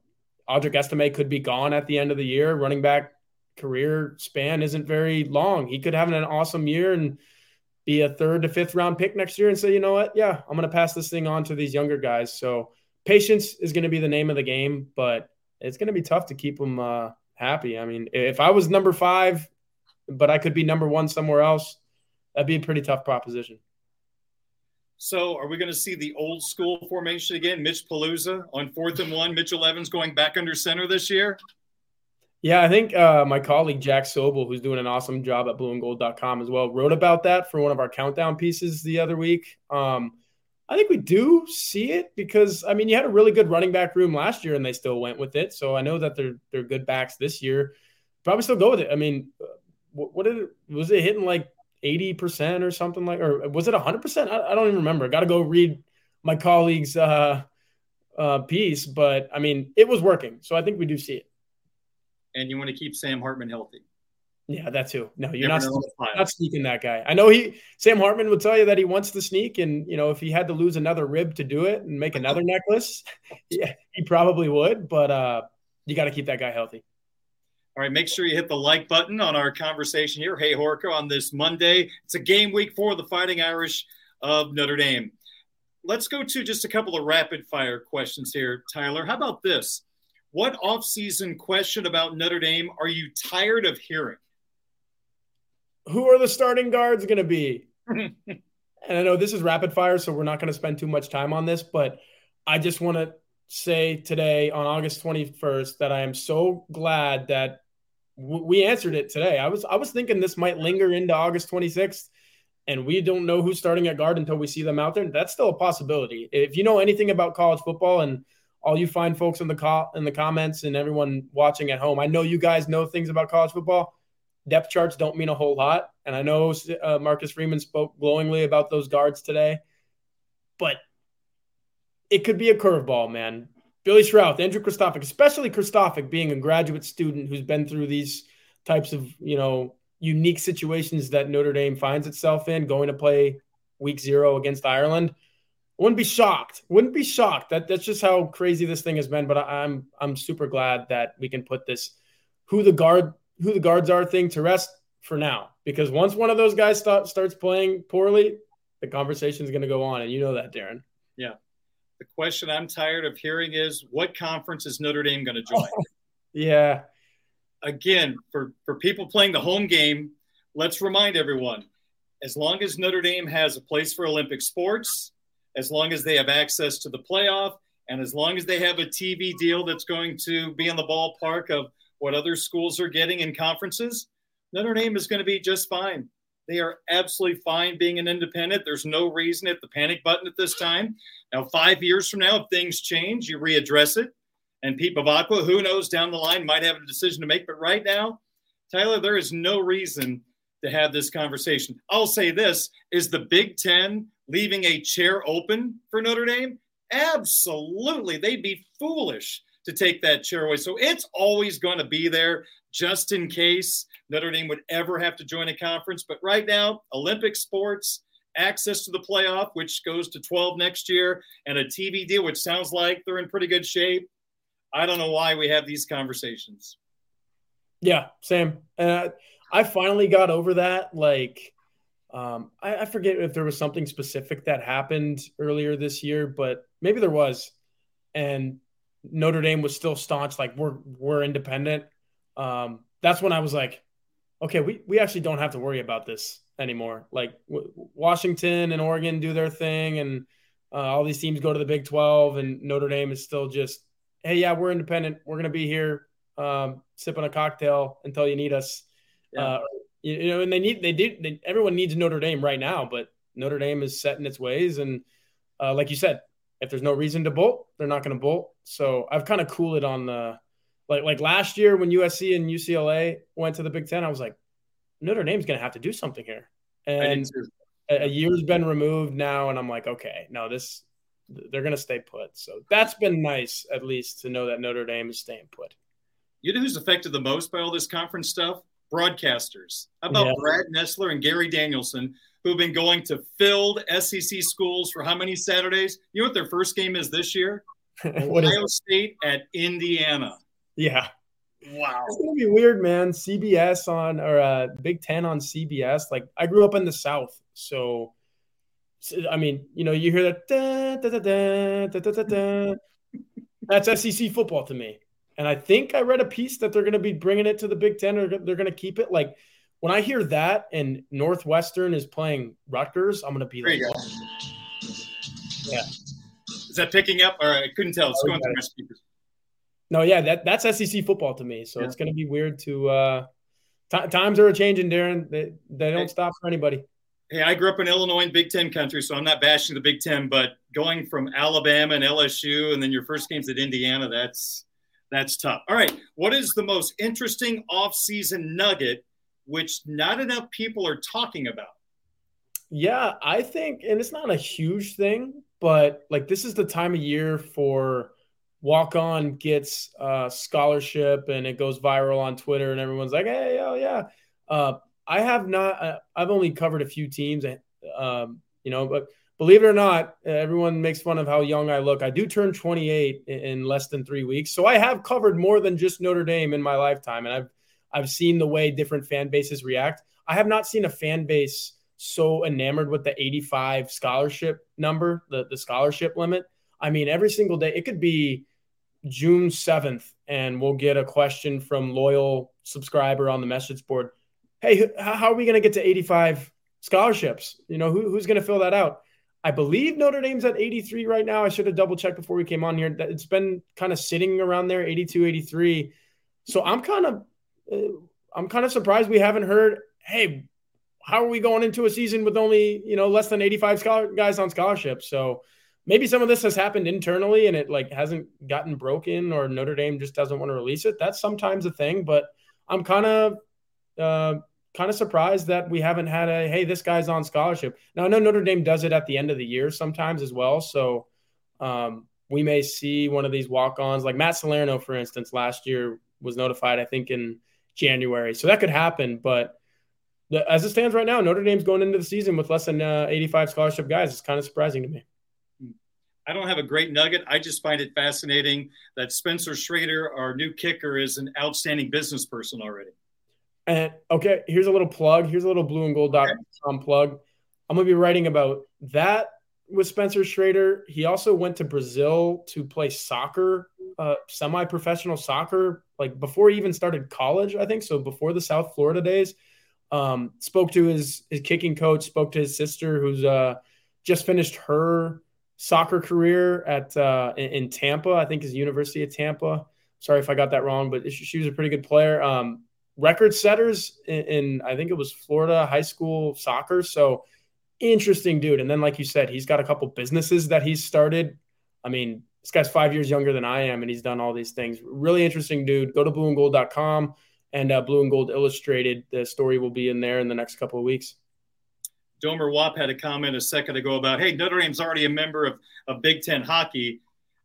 Audric Estime could be gone at the end of the year. Running back career span isn't very long. He could have an awesome year and be a third to fifth round pick next year and say, you know what? Yeah, I'm going to pass this thing on to these younger guys. So patience is going to be the name of the game, but it's going to be tough to keep them uh, happy. I mean, if I was number five, but I could be number one somewhere else, that'd be a pretty tough proposition. So, are we going to see the old school formation again? Mitch Palooza on fourth and one. Mitchell Evans going back under center this year. Yeah, I think uh, my colleague Jack Sobel, who's doing an awesome job at blueandgold.com as well, wrote about that for one of our countdown pieces the other week. Um, I think we do see it because I mean you had a really good running back room last year and they still went with it. So I know that they're they're good backs this year. Probably still go with it. I mean, what, what did it, was it hitting like eighty percent or something like, or was it hundred percent? I don't even remember. Got to go read my colleague's uh, uh, piece, but I mean it was working. So I think we do see it and you want to keep Sam Hartman healthy. Yeah, that too. No, you're not, not sneaking that guy. I know he Sam Hartman would tell you that he wants to sneak, and you know if he had to lose another rib to do it and make another <laughs> necklace, <laughs> yeah, he probably would. But uh, you got to keep that guy healthy. All right, make sure you hit the like button on our conversation here. Hey, Horka, on this Monday. It's a game week for the Fighting Irish of Notre Dame. Let's go to just a couple of rapid fire questions here, Tyler. How about this? What offseason question about Notre Dame are you tired of hearing? Who are the starting guards going to be? <laughs> and I know this is rapid fire, so we're not going to spend too much time on this, but I just want to say today on August 21st that I am so glad that we answered it today. I was I was thinking this might linger into August 26th and we don't know who's starting at guard until we see them out there. That's still a possibility. If you know anything about college football and all you fine folks in the co- in the comments and everyone watching at home. I know you guys know things about college football. Depth charts don't mean a whole lot, and I know uh, Marcus Freeman spoke glowingly about those guards today, but it could be a curveball, man. Billy Schrauth, Andrew Kristofic, especially Kristofic, being a graduate student who's been through these types of you know unique situations that Notre Dame finds itself in, going to play week zero against Ireland wouldn't be shocked. Wouldn't be shocked. That that's just how crazy this thing has been. But I'm I'm super glad that we can put this who the guard who the guards are thing to rest for now. Because once one of those guys start, starts playing poorly, the conversation is going to go on, and you know that, Darin. Yeah. The question I'm tired of hearing is, what conference is Notre Dame going to join? <laughs> yeah. Again, for for people playing the home game, let's remind everyone: as long as Notre Dame has a place for Olympic sports, as long as they have access to the playoff and as long as they have a TV deal that's going to be in the ballpark of what other schools are getting in conferences, Notre Dame is going to be just fine. They are absolutely fine being an independent. There's no reason at the panic button at this time. Now, five years from now, if things change, you readdress it. And Pete Bevacqua, who knows down the line, might have a decision to make. But right now, Tyler, there is no reason to have this conversation. I'll say this is the Big Ten leaving a chair open for Notre Dame? Absolutely. They'd be foolish to take that chair away. So it's always going to be there just in case Notre Dame would ever have to join a conference. But right now, Olympic sports, access to the playoff, which goes to 12 next year, and a TV deal, which sounds like they're in pretty good shape. I don't know why we have these conversations. Yeah, Sam. Uh, I finally got over that. Like, um, I, I, forget if there was something specific that happened earlier this year, but maybe there was. And Notre Dame was still staunch, like we're we're independent. Um, that's when I was like, okay, we we actually don't have to worry about this anymore. Like w- Washington and Oregon do their thing, and uh, all these teams go to the Big Twelve, and Notre Dame is still just, hey, yeah, we're independent. We're gonna be here um, sipping a cocktail until you need us. Yeah. Uh, you know, and they need they did they, everyone needs Notre Dame right now, but Notre Dame is set in its ways, and uh, like you said, if there's no reason to bolt, they're not going to bolt. So I've kind of cooled it on the like like last year when USC and UCLA went to the Big Ten, I was like, Notre Dame's going to have to do something here, and a, a year's been removed now, and I'm like, okay, no, this they're going to stay put. So that's been nice, at least, to know that Notre Dame is staying put. You know who's affected the most by all this conference stuff? broadcasters. How about yeah. Brad Nessler and Gary Danielson, who've been going to filled SEC schools for how many Saturdays? You know what their first game is this year? <laughs> Ohio State at Indiana. Yeah. Wow. It's gonna be weird, man. CBS on or uh, Big Ten on CBS. Like I grew up in the South, so, so I mean, you know, you hear that da, da, da, da, da, da, da, that's SEC football to me. And I think I read a piece that they're going to be bringing it to the Big Ten, or they're going to keep it. Like when I hear that, and Northwestern is playing Rutgers, I'm going to be there like, yeah. Is that picking up? Or I couldn't tell. It's oh, going through my speakers. No, yeah, that that's SEC football to me. So yeah. it's going to be weird to. uh t- Times are changing, Darin. They they don't hey. stop for anybody. Hey, I grew up in Illinois and Big Ten country, so I'm not bashing the Big Ten, but going from Alabama and LSU, and then your first game's at Indiana, that's that's tough. All right, what is the most interesting off-season nugget which not enough people are talking about? Yeah, I think, and it's not a huge thing, but like this is the time of year for walk on gets a scholarship and it goes viral on Twitter and everyone's like, hey, oh yeah. Uh, I have not. Uh, I've only covered a few teams, um, you know, but believe it or not, everyone makes fun of how young I look. I do turn 28 in, in less than three weeks, so I have covered more than just Notre Dame in my lifetime, and I've I've seen the way different fan bases react. I have not seen a fan base so enamored with the 85 scholarship number, the the scholarship limit. I mean, every single day it could be June 7th, and we'll get a question from loyal subscriber on the message board hey, how are we going to get to 85 scholarships? You know, who, who's going to fill that out? I believe Notre Dame's at 83 right now. I should have double checked before we came on here. It's been kind of sitting around there, 82, 83. So I'm kind of, uh, I'm kind of surprised we haven't heard, hey, how are we going into a season with only you know less than 85 scholar- guys on scholarships? So maybe some of this has happened internally and it like hasn't gotten broken, or Notre Dame just doesn't want to release it. That's sometimes a thing, but I'm kind of uh, kind of surprised that we haven't had a hey, this guy's on scholarship. Now I know Notre Dame does it at the end of the year sometimes as well, so um, we may see one of these walk-ons like Matt Salerno, for instance, last year was notified I think in January, so that could happen. But the, as it stands right now, Notre Dame's going into the season with less than uh, 85 scholarship guys. It's kind of surprising to me. I don't have a great nugget. I just find it fascinating that Spencer Schrader, our new kicker, is an outstanding business person already. And okay, here's a little plug. Here's a little blueandgold.com plug. I'm going to be writing about that with Spencer Schrader. He also went to Brazil to play soccer, uh, semi professional soccer, like before he even started college, I think. So before the South Florida days. Um, spoke to his, his kicking coach, spoke to his sister, who's uh, just finished her soccer career at uh, in, Tampa. I think is University of Tampa. Sorry if I got that wrong, but she, she was a pretty good player. Um, record setters in, in, I think it was Florida high school soccer. So interesting dude. And then, like you said, he's got a couple businesses that he's started. I mean, this guy's five years younger than I am, and he's done all these things. Really interesting dude. Go to blueandgold.com and uh, Blue and Gold Illustrated. The story will be in there in the next couple of weeks. Domer Wap had a comment a second ago about, hey, Notre Dame's already a member of, of Big Ten hockey.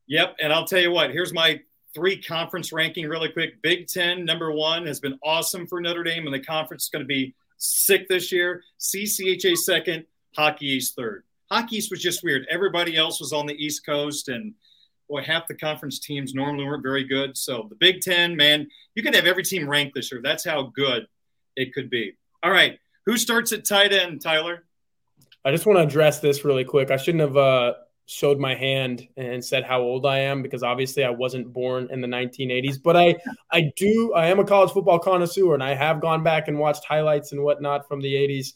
Yep. And I'll tell you what, here's my three conference ranking really quick. Big Ten, number one, has been awesome for Notre Dame, and the conference is going to be sick this year. CCHA second, Hockey East third. Hockey East was just weird. Everybody else was on the East Coast, and boy, half the conference teams normally weren't very good. So the Big Ten, man, you could have every team ranked this year. That's how good it could be. All right, who starts at tight end, Tyler? I just want to address this really quick. I shouldn't have uh, showed my hand and said how old I am because obviously I wasn't born in the 1980s. But I, I do, I am a college football connoisseur and I have gone back and watched highlights and whatnot from the 80s.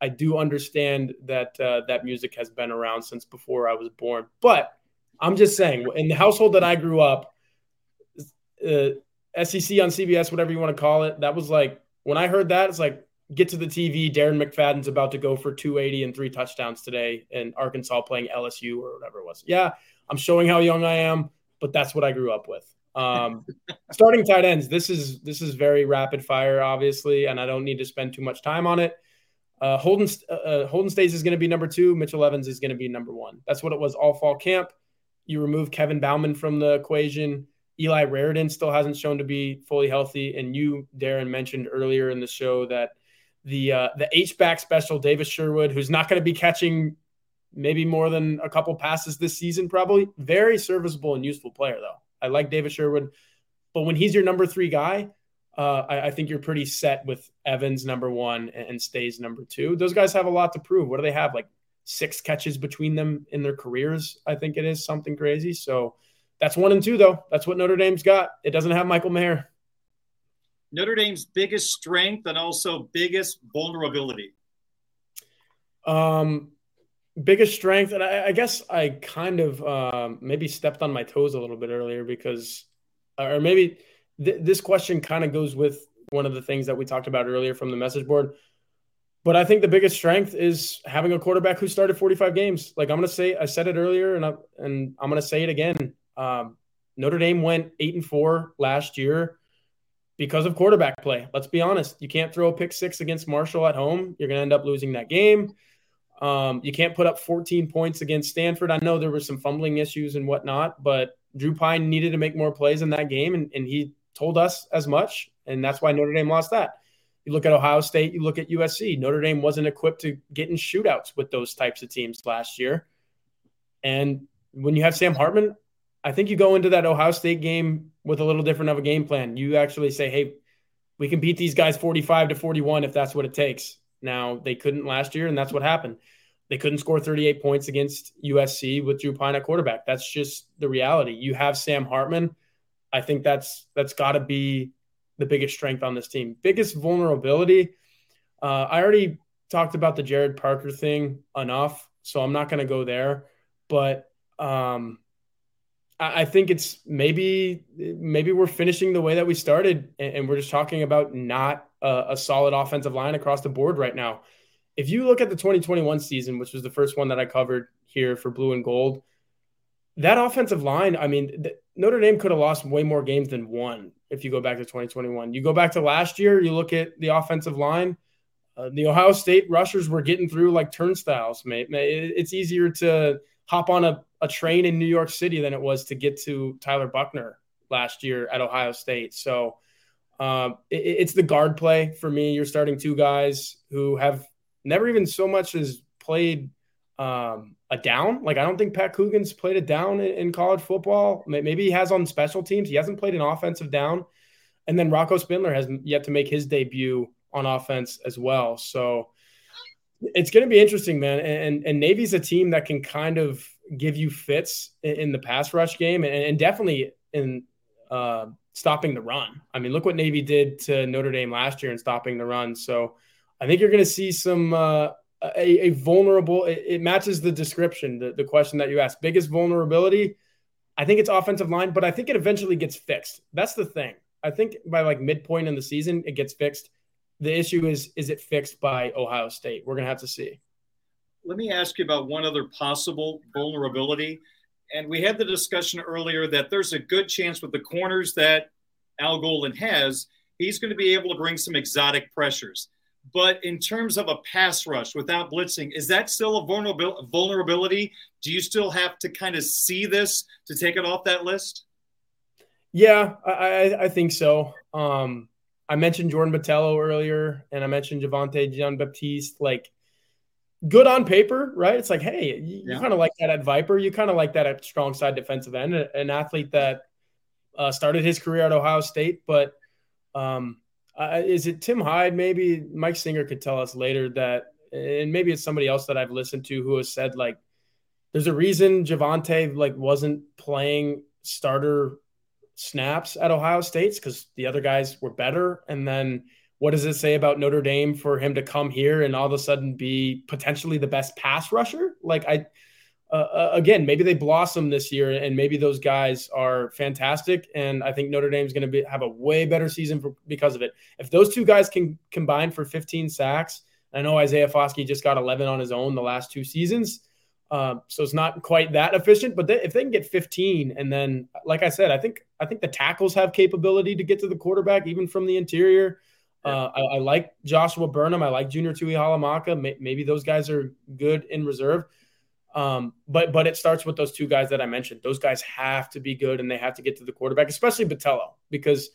I do understand that uh, that music has been around since before I was born. But I'm just saying, in the household that I grew up, uh, SEC on CBS, whatever you want to call it, that was like when I heard that, it's like get to the TV. Darren McFadden's about to go for 280 and three touchdowns today, and Arkansas playing LSU or whatever it was. Yeah, I'm showing how young I am, but that's what I grew up with. Um, <laughs> starting tight ends. This is this is very rapid fire, obviously, and I don't need to spend too much time on it. Uh, Holden uh, uh Holden Staes is going to be number two. Mitchell Evans is going to be number one. That's what it was all fall camp. You remove Kevin Bauman from the equation. Eli Raridon still hasn't shown to be fully healthy, and you, Darin, mentioned earlier in the show that the uh, the H back special, Davis Sherwood, who's not going to be catching maybe more than a couple passes this season, probably very serviceable and useful player though. I like Davis Sherwood. But when he's your number three guy, uh, I, I, think you're pretty set with Evans number one and, and Staes number two. Those guys have a lot to prove. What do they have? Like six catches between them in their careers. I think it is something crazy. So that's one and two, though. That's what Notre Dame's got. It doesn't have Michael Mayer. Notre Dame's biggest strength and also biggest vulnerability. Um, biggest strength, and I, I guess I kind of um, maybe stepped on my toes a little bit earlier because, or maybe th- this question kind of goes with one of the things that we talked about earlier from the message board. But I think the biggest strength is having a quarterback who started 45 games. Like I'm going to say, I said it earlier, and I, and I'm going to say it again. Um, Notre Dame went eight and four last year because of quarterback play. Let's be honest. You can't throw a pick six against Marshall at home. You're going to end up losing that game. Um, you can't put up 14 points against Stanford. I know there were some fumbling issues and whatnot, but Drew Pyne needed to make more plays in that game, and, and he told us as much. And that's why Notre Dame lost that. You look at Ohio State, you look at USC. Notre Dame wasn't equipped to get in shootouts with those types of teams last year. And when you have Sam Hartman, I think you go into that Ohio State game with a little different of a game plan. You actually say, hey, we can beat these guys 45 to 41 if that's what it takes. Now, they couldn't last year, and that's what happened. They couldn't score 38 points against USC with Drew Pyne at quarterback. That's just the reality. You have Sam Hartman. I think that's that's got to be the biggest strength on this team. Biggest vulnerability. Uh, I already talked about the Gerad Parker thing enough, so I'm not going to go there. But um, I, think it's maybe maybe we're finishing the way that we started, and, and we're just talking about not a, a solid offensive line across the board right now. If you look at the 2021 season, which was the first one that I covered here for Blue and Gold, that offensive line, I mean, Notre Dame could have lost way more games than one if you go back to 2021. You go back to last year, you look at the offensive line, uh, the Ohio State rushers were getting through like turnstiles, mate. It's easier to hop on a, a train in New York City than it was to get to Tyler Buchner last year at Ohio State. So um, it, it's the guard play for me. You're starting two guys who have never even so much as played um, a down. Like I don't think Pat Coogan's played a down in, in, college football. Maybe he has on special teams. He hasn't played an offensive down. And then Rocco Spindler has yet to make his debut on offense as well. So it's going to be interesting, man. And, and Navy's a team that can kind of give you fits in, in the pass rush game and, and definitely in uh, stopping the run. I mean, look what Navy did to Notre Dame last year in stopping the run. So I think you're going to see some uh, a, a, vulnerable. It, it, matches the description, the, the question that you asked. Biggest vulnerability, I think it's offensive line, but I think it eventually gets fixed. That's the thing. I think by like midpoint in the season, it gets fixed. The issue is, is it fixed by Ohio State? We're going to have to see. Let me ask you about one other possible vulnerability and we had the discussion earlier that there's a good chance with the corners that Al Golden has, he's going to be able to bring some exotic pressures. But in terms of a pass rush without blitzing, is that still a vulnerability? Do you still have to kind of see this to take it off that list? Yeah, I, I think so. Um, I mentioned Jordan Botelho earlier, and I mentioned Javontae Jean Baptiste. Like, good on paper, right? It's like, hey, you, yeah. you kind of like that at Viper. You kind of like that at strong side defensive end, an athlete that uh, started his career at Ohio State. But um, uh, is it Tim Hyde? Maybe Mike Singer could tell us later that, and maybe it's somebody else that I've listened to who has said like, there's a reason Javontae like wasn't playing starter snaps at Ohio State's because the other guys were better, and then what does it say about Notre Dame for him to come here and all of a sudden be potentially the best pass rusher? Like I, uh, uh again, maybe they blossom this year, and maybe those guys are fantastic. And I think Notre Dame's going to have a way better season for, because of it. If those two guys can combine for 15 sacks, I know Isaiah Foskey just got 11 on his own the last two seasons, uh, so it's not quite that efficient. But they, if they can get 15, and then, like I said, I think I think the tackles have capability to get to the quarterback even from the interior. Uh, I, I, like Joshua Burnham. I like Junior Tuihalamaka. May, maybe those guys are good in reserve. Um, but but it starts with those two guys that I mentioned. Those guys have to be good and they have to get to the quarterback, especially Botelho, because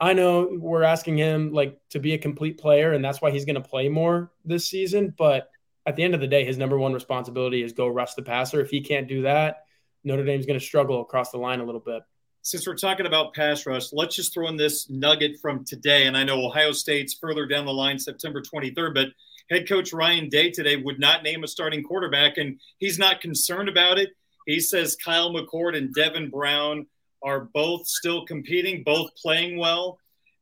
I know we're asking him like to be a complete player, and that's why he's going to play more this season. But at the end of the day, his number one responsibility is go rush the passer. If he can't do that, Notre Dame's going to struggle across the line a little bit. since we're talking about pass rush, let's just throw in this nugget from today. And I know Ohio State's further down the line, September 23rd, but head coach Ryan Day today would not name a starting quarterback, and he's not concerned about it. He says Kyle McCord and Devin Brown are both still competing, both playing well.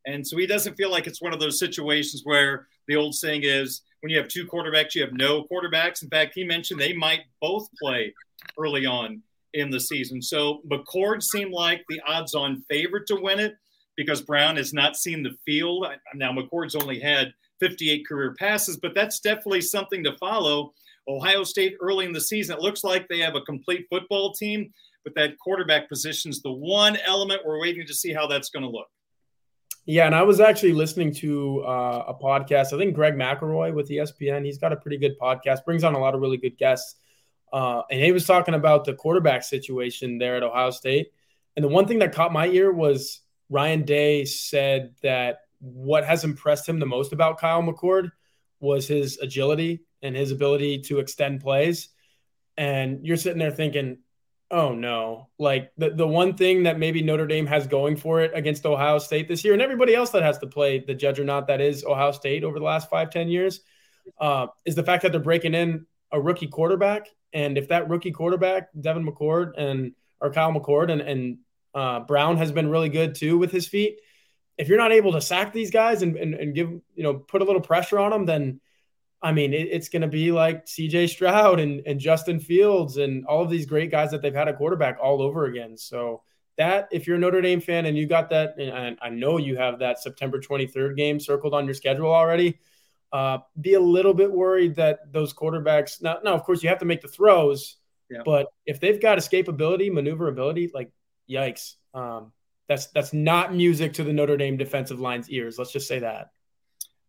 And so he doesn't feel like it's one of those situations where the old saying is when you have two quarterbacks, you have no quarterbacks. In fact, he mentioned they might both play early on in the season. So McCord seemed like the odds on favorite to win it because Brown has not seen the field. Now, McCord's only had 58 career passes, but that's definitely something to follow. Ohio State early in the season, it looks like they have a complete football team, but that quarterback position is the one element we're waiting to see how that's going to look. Yeah, and I was actually listening to uh, a podcast. I think Greg McElroy with ESPN. He's got a pretty good podcast. Brings on a lot of really good guests, uh, and he was talking about the quarterback situation there at Ohio State. And the one thing that caught my ear was Ryan Day said that what has impressed him the most about Kyle McCord was his agility and his ability to extend plays. And you're sitting there thinking, oh no, like the, the one thing that maybe Notre Dame has going for it against Ohio State this year, and everybody else that has to play the judge or not that is Ohio State over the last five ten years, uh, is the fact that they're breaking in a rookie quarterback. And if that rookie quarterback, Devin McCord and or Kyle McCord and, and uh, Brown has been really good too with his feet. If you're not able to sack these guys and, and, and give, you know, put a little pressure on them, then I mean, it, it's going to be like CJ Stroud and, and Justin Fields and all of these great guys that they've had a quarterback all over again. So, that, if you're a Notre Dame fan and you got that, and I know you have that September 23rd game circled on your schedule already, uh, be a little bit worried that those quarterbacks, now, now, of course, you have to make the throws, yeah. but if they've got escapability, maneuverability, like, yikes. Um, that's that's not music to the Notre Dame defensive line's ears. Let's just say that.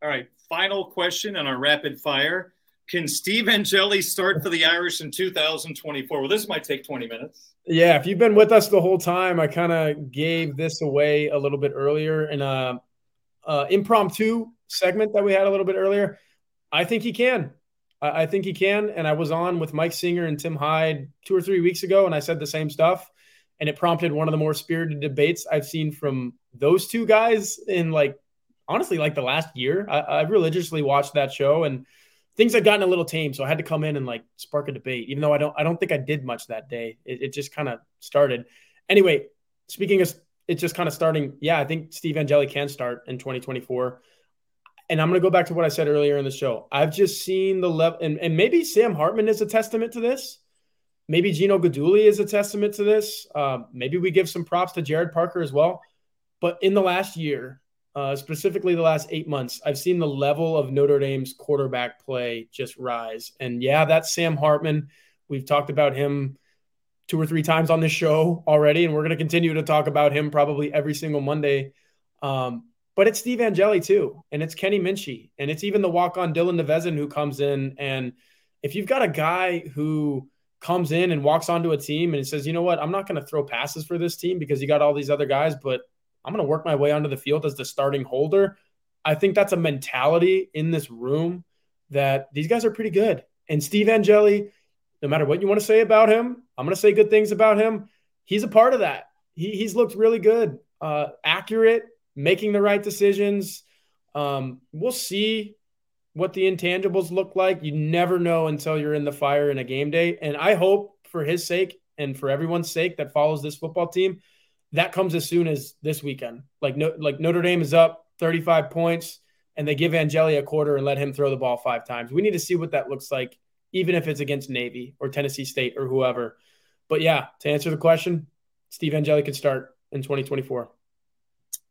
All right, final question on our rapid fire. Can Steve Angeli start for the Irish in 2024? Well, this might take 20 minutes. Yeah, if you've been with us the whole time, I kind of gave this away a little bit earlier in a, a, impromptu segment that we had a little bit earlier. I think he can. I, I think he can. And I was on with Mike Singer and Tim Hyde two or three weeks ago, and I said the same stuff. And it prompted one of the more spirited debates I've seen from those two guys in like honestly like the last year. I, I religiously watched that show and things had gotten a little tame, so I had to come in and like spark a debate. Even though I don't, I don't think I did much that day. It, it just kind of started. Anyway, speaking of it, just kind of starting. Yeah, I think Steve Angeli can start in 2024. And I'm going to go back to what I said earlier in the show. I've just seen the level, and, and maybe Sam Hartman is a testament to this. Maybe Gino Guidugli is a testament to this. Uh, maybe we give some props to Gerad Parker as well. But in the last year, uh, specifically the last eight months, I've seen the level of Notre Dame's quarterback play just rise. And yeah, that's Sam Hartman. We've talked about him two or three times on this show already, and we're going to continue to talk about him probably every single Monday. Um, but it's Steve Angeli too, and it's Kenny Minchey, and it's even the walk-on Dylan Devezin who comes in. And if you've got a guy who comes in and walks onto a team and says, you know what, I'm not going to throw passes for this team because you got all these other guys, but I'm going to work my way onto the field as the starting holder. I think that's a mentality in this room that these guys are pretty good. And Steve Angeli, no matter what you want to say about him, I'm going to say good things about him. He's a part of that. He, he's looked really good, uh, accurate, making the right decisions. Um, we'll see what the intangibles look like. You never know until you're in the fire in a game day. And I hope for his sake and for everyone's sake that follows this football team that comes as soon as this weekend. Like no, like Notre Dame is up 35 points and they give Angeli a quarter and let him throw the ball five times. We need to see what that looks like, even if it's against Navy or Tennessee State or whoever. But yeah, to answer the question, Steve Angeli could start in 2024.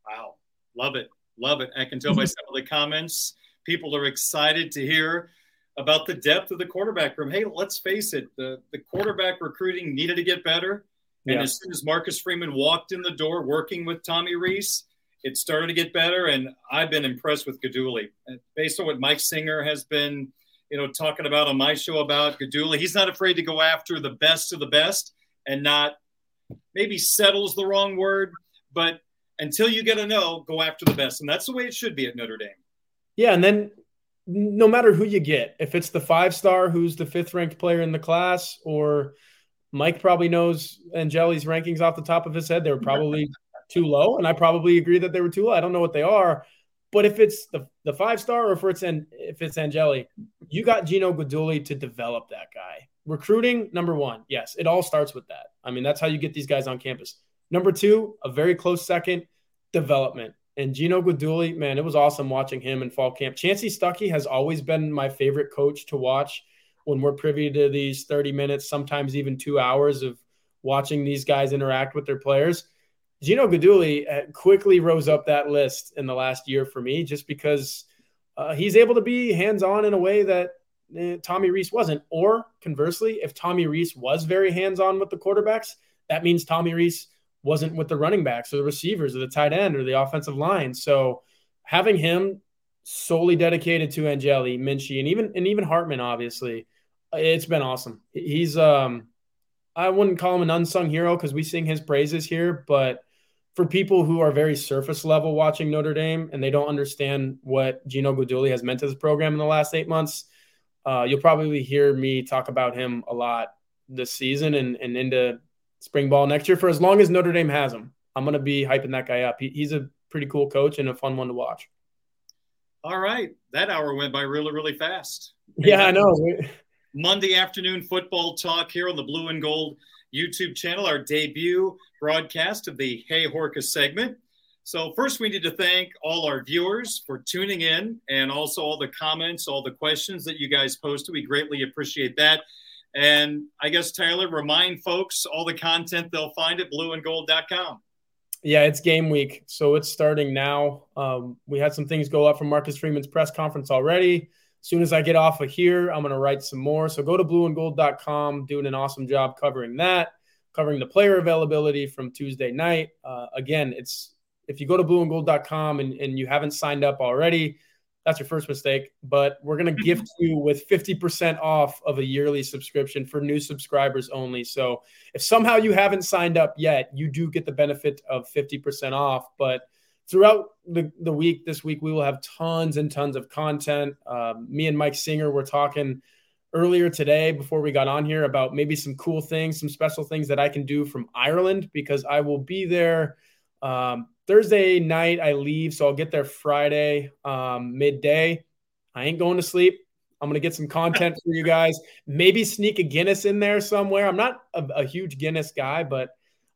Wow. Love it. Love it. I can tell by some of the comments, people are excited to hear about the depth of the quarterback room. Hey, let's face it, the, the quarterback recruiting needed to get better. And yeah. as soon as Marcus Freeman walked in the door working with Tommy Rees, it started to get better. And I've been impressed with Guidugli. Based on what Mike Singer has been, you know, talking about on my show about Guidugli, he's not afraid to go after the best of the best and not maybe settles the wrong word, but until you get a no, go after the best. And that's the way it should be at Notre Dame. Yeah. And then no matter who you get, if it's the five star who's the fifth ranked player in the class or Mike probably knows Angeli's rankings off the top of his head. They were probably <laughs> too low, and I probably agree that they were too low. I don't know what they are, but if it's the, the five star or if it's an, if it's Angeli, you got Gino Guidugli to develop that guy. Recruiting number one, yes, it all starts with that. I mean, that's how you get these guys on campus. Number two, a very close second, development. And Gino Guidugli, man, it was awesome watching him in fall camp. Chansi Stuckey has always been my favorite coach to watch when we're privy to these 30 minutes, sometimes even two hours of watching these guys interact with their players. Gino Guidugli uh, quickly rose up that list in the last year for me just because uh, he's able to be hands on in a way that uh, Tommy Rees wasn't. Or conversely, if Tommy Rees was very hands on with the quarterbacks, that means Tommy Rees wasn't with the running backs or the receivers or the tight end or the offensive line. So having him solely dedicated to Angeli, Minchey, and even and even Hartman, obviously, it's been awesome. He's um I wouldn't call him an unsung hero because we sing his praises here, but for people who are very surface level watching Notre Dame and they don't understand what Gino Guidugli has meant to this program in the last eight months, uh, you'll probably hear me talk about him a lot this season and, and into spring ball next year for as long as Notre Dame has him. I'm going to be hyping that guy up. He, he's a pretty cool coach and a fun one to watch. All right. That hour went by really, really fast. Yeah, I know. Monday afternoon football talk here on the Blue and Gold YouTube channel, our debut broadcast of the Hey Horka segment. So, first, we need to thank all our viewers for tuning in and also all the comments, all the questions that you guys posted. We greatly appreciate that. And I guess, Tyler, remind folks all the content they'll find at blueandgold.com. Yeah, it's game week. So it's starting now. Um, we had some things go up from Marcus Freeman's press conference already soon as I get off of here, I'm going to write some more. So go to blueandgold.com, doing an awesome job covering that, covering the player availability from Tuesday night. Uh, again, it's if you go to blueandgold.com and, and you haven't signed up already, that's your first mistake. But we're going to gift you with 50% off of a yearly subscription for new subscribers only. So if somehow you haven't signed up yet, you do get the benefit of 50% off. But throughout the, the week this week we will have tons and tons of content. Um, me and mike singer were talking earlier today before we got on here about maybe some cool things some special things that i can do from ireland because i will be there um, thursday night i leave so i'll get there friday um, midday. I ain't going to sleep. I'm going to get some content <laughs> for you guys. Maybe sneak a guinness in there somewhere. I'm not a, a huge guinness guy but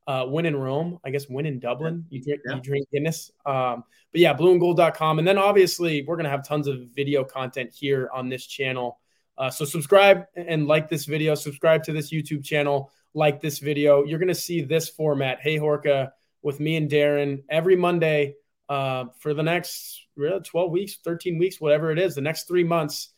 uh, when in Rome, I guess when in Dublin, you drink yeah. you drink Guinness. Um, but yeah, blueandgold.com. And then obviously we're gonna have tons of video content here on this channel. Uh, so subscribe and like this video, subscribe to this YouTube channel, like this video. You're gonna see this format, Hey Horka, with me and Darin every Monday uh, for the next 12 weeks, 13 weeks, whatever it is, the next three months.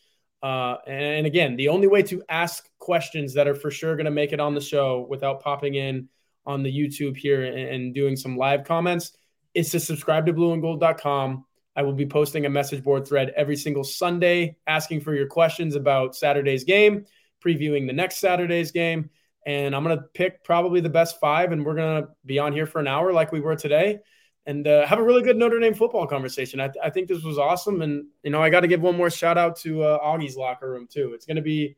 Uh, and again, the only way to ask questions that are for sure going to make it on the show without popping in on the YouTube here and, doing some live comments is to subscribe to blueandgold.com. I will be posting a message board thread every single Sunday asking for your questions about Saturday's game, previewing the next Saturday's game. And I'm going to pick probably the best five, and we're going to be on here for an hour like we were today and uh, have a really good Notre Dame football conversation. I, th- I think this was awesome. And, you know, I got to give one more shout out to uh, Augie's Locker Room, too. It's going to be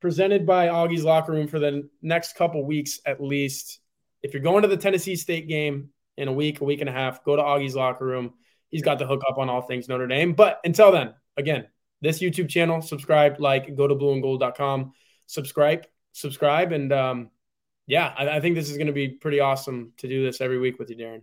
presented by Augie's Locker Room for the next couple weeks at least if you're going to the Tennessee State game in a week, a week and a half, go to Augie's locker room. He's got the hook up on all things Notre Dame. But until then, again, this YouTube channel, subscribe, like, go to blueandgold.com, subscribe, subscribe. And um, yeah, I, I think this is going to be pretty awesome to do this every week with you, Darin.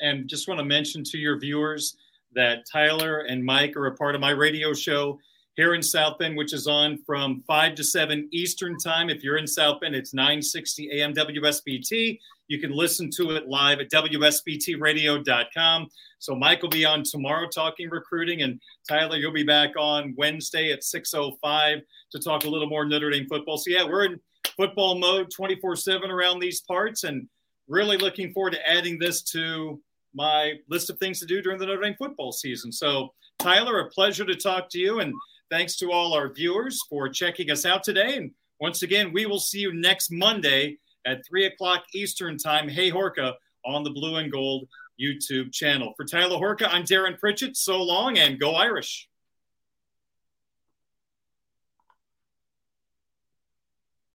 And just want to mention to your viewers that Tyler and Mike are a part of my radio show here in South Bend, which is on from 5 to 7 Eastern Time. If you're in South Bend, it's 960 AM WSBT. You can listen to it live at WSBTradio.com. So Mike will be on tomorrow talking recruiting, and Tyler, you'll be back on Wednesday at 6.05 to talk a little more Notre Dame football. So, yeah, we're in football mode 24-7 around these parts, and really looking forward to adding this to my list of things to do during the Notre Dame football season. So, Tyler, a pleasure to talk to you, and – Thanks to all our viewers for checking us out today. And once again, we will see you next Monday at 3 o'clock Eastern Time. Hey, Horka on the Blue and Gold YouTube channel. For Tyler Horka, I'm Darin Pritchett. So long and go Irish.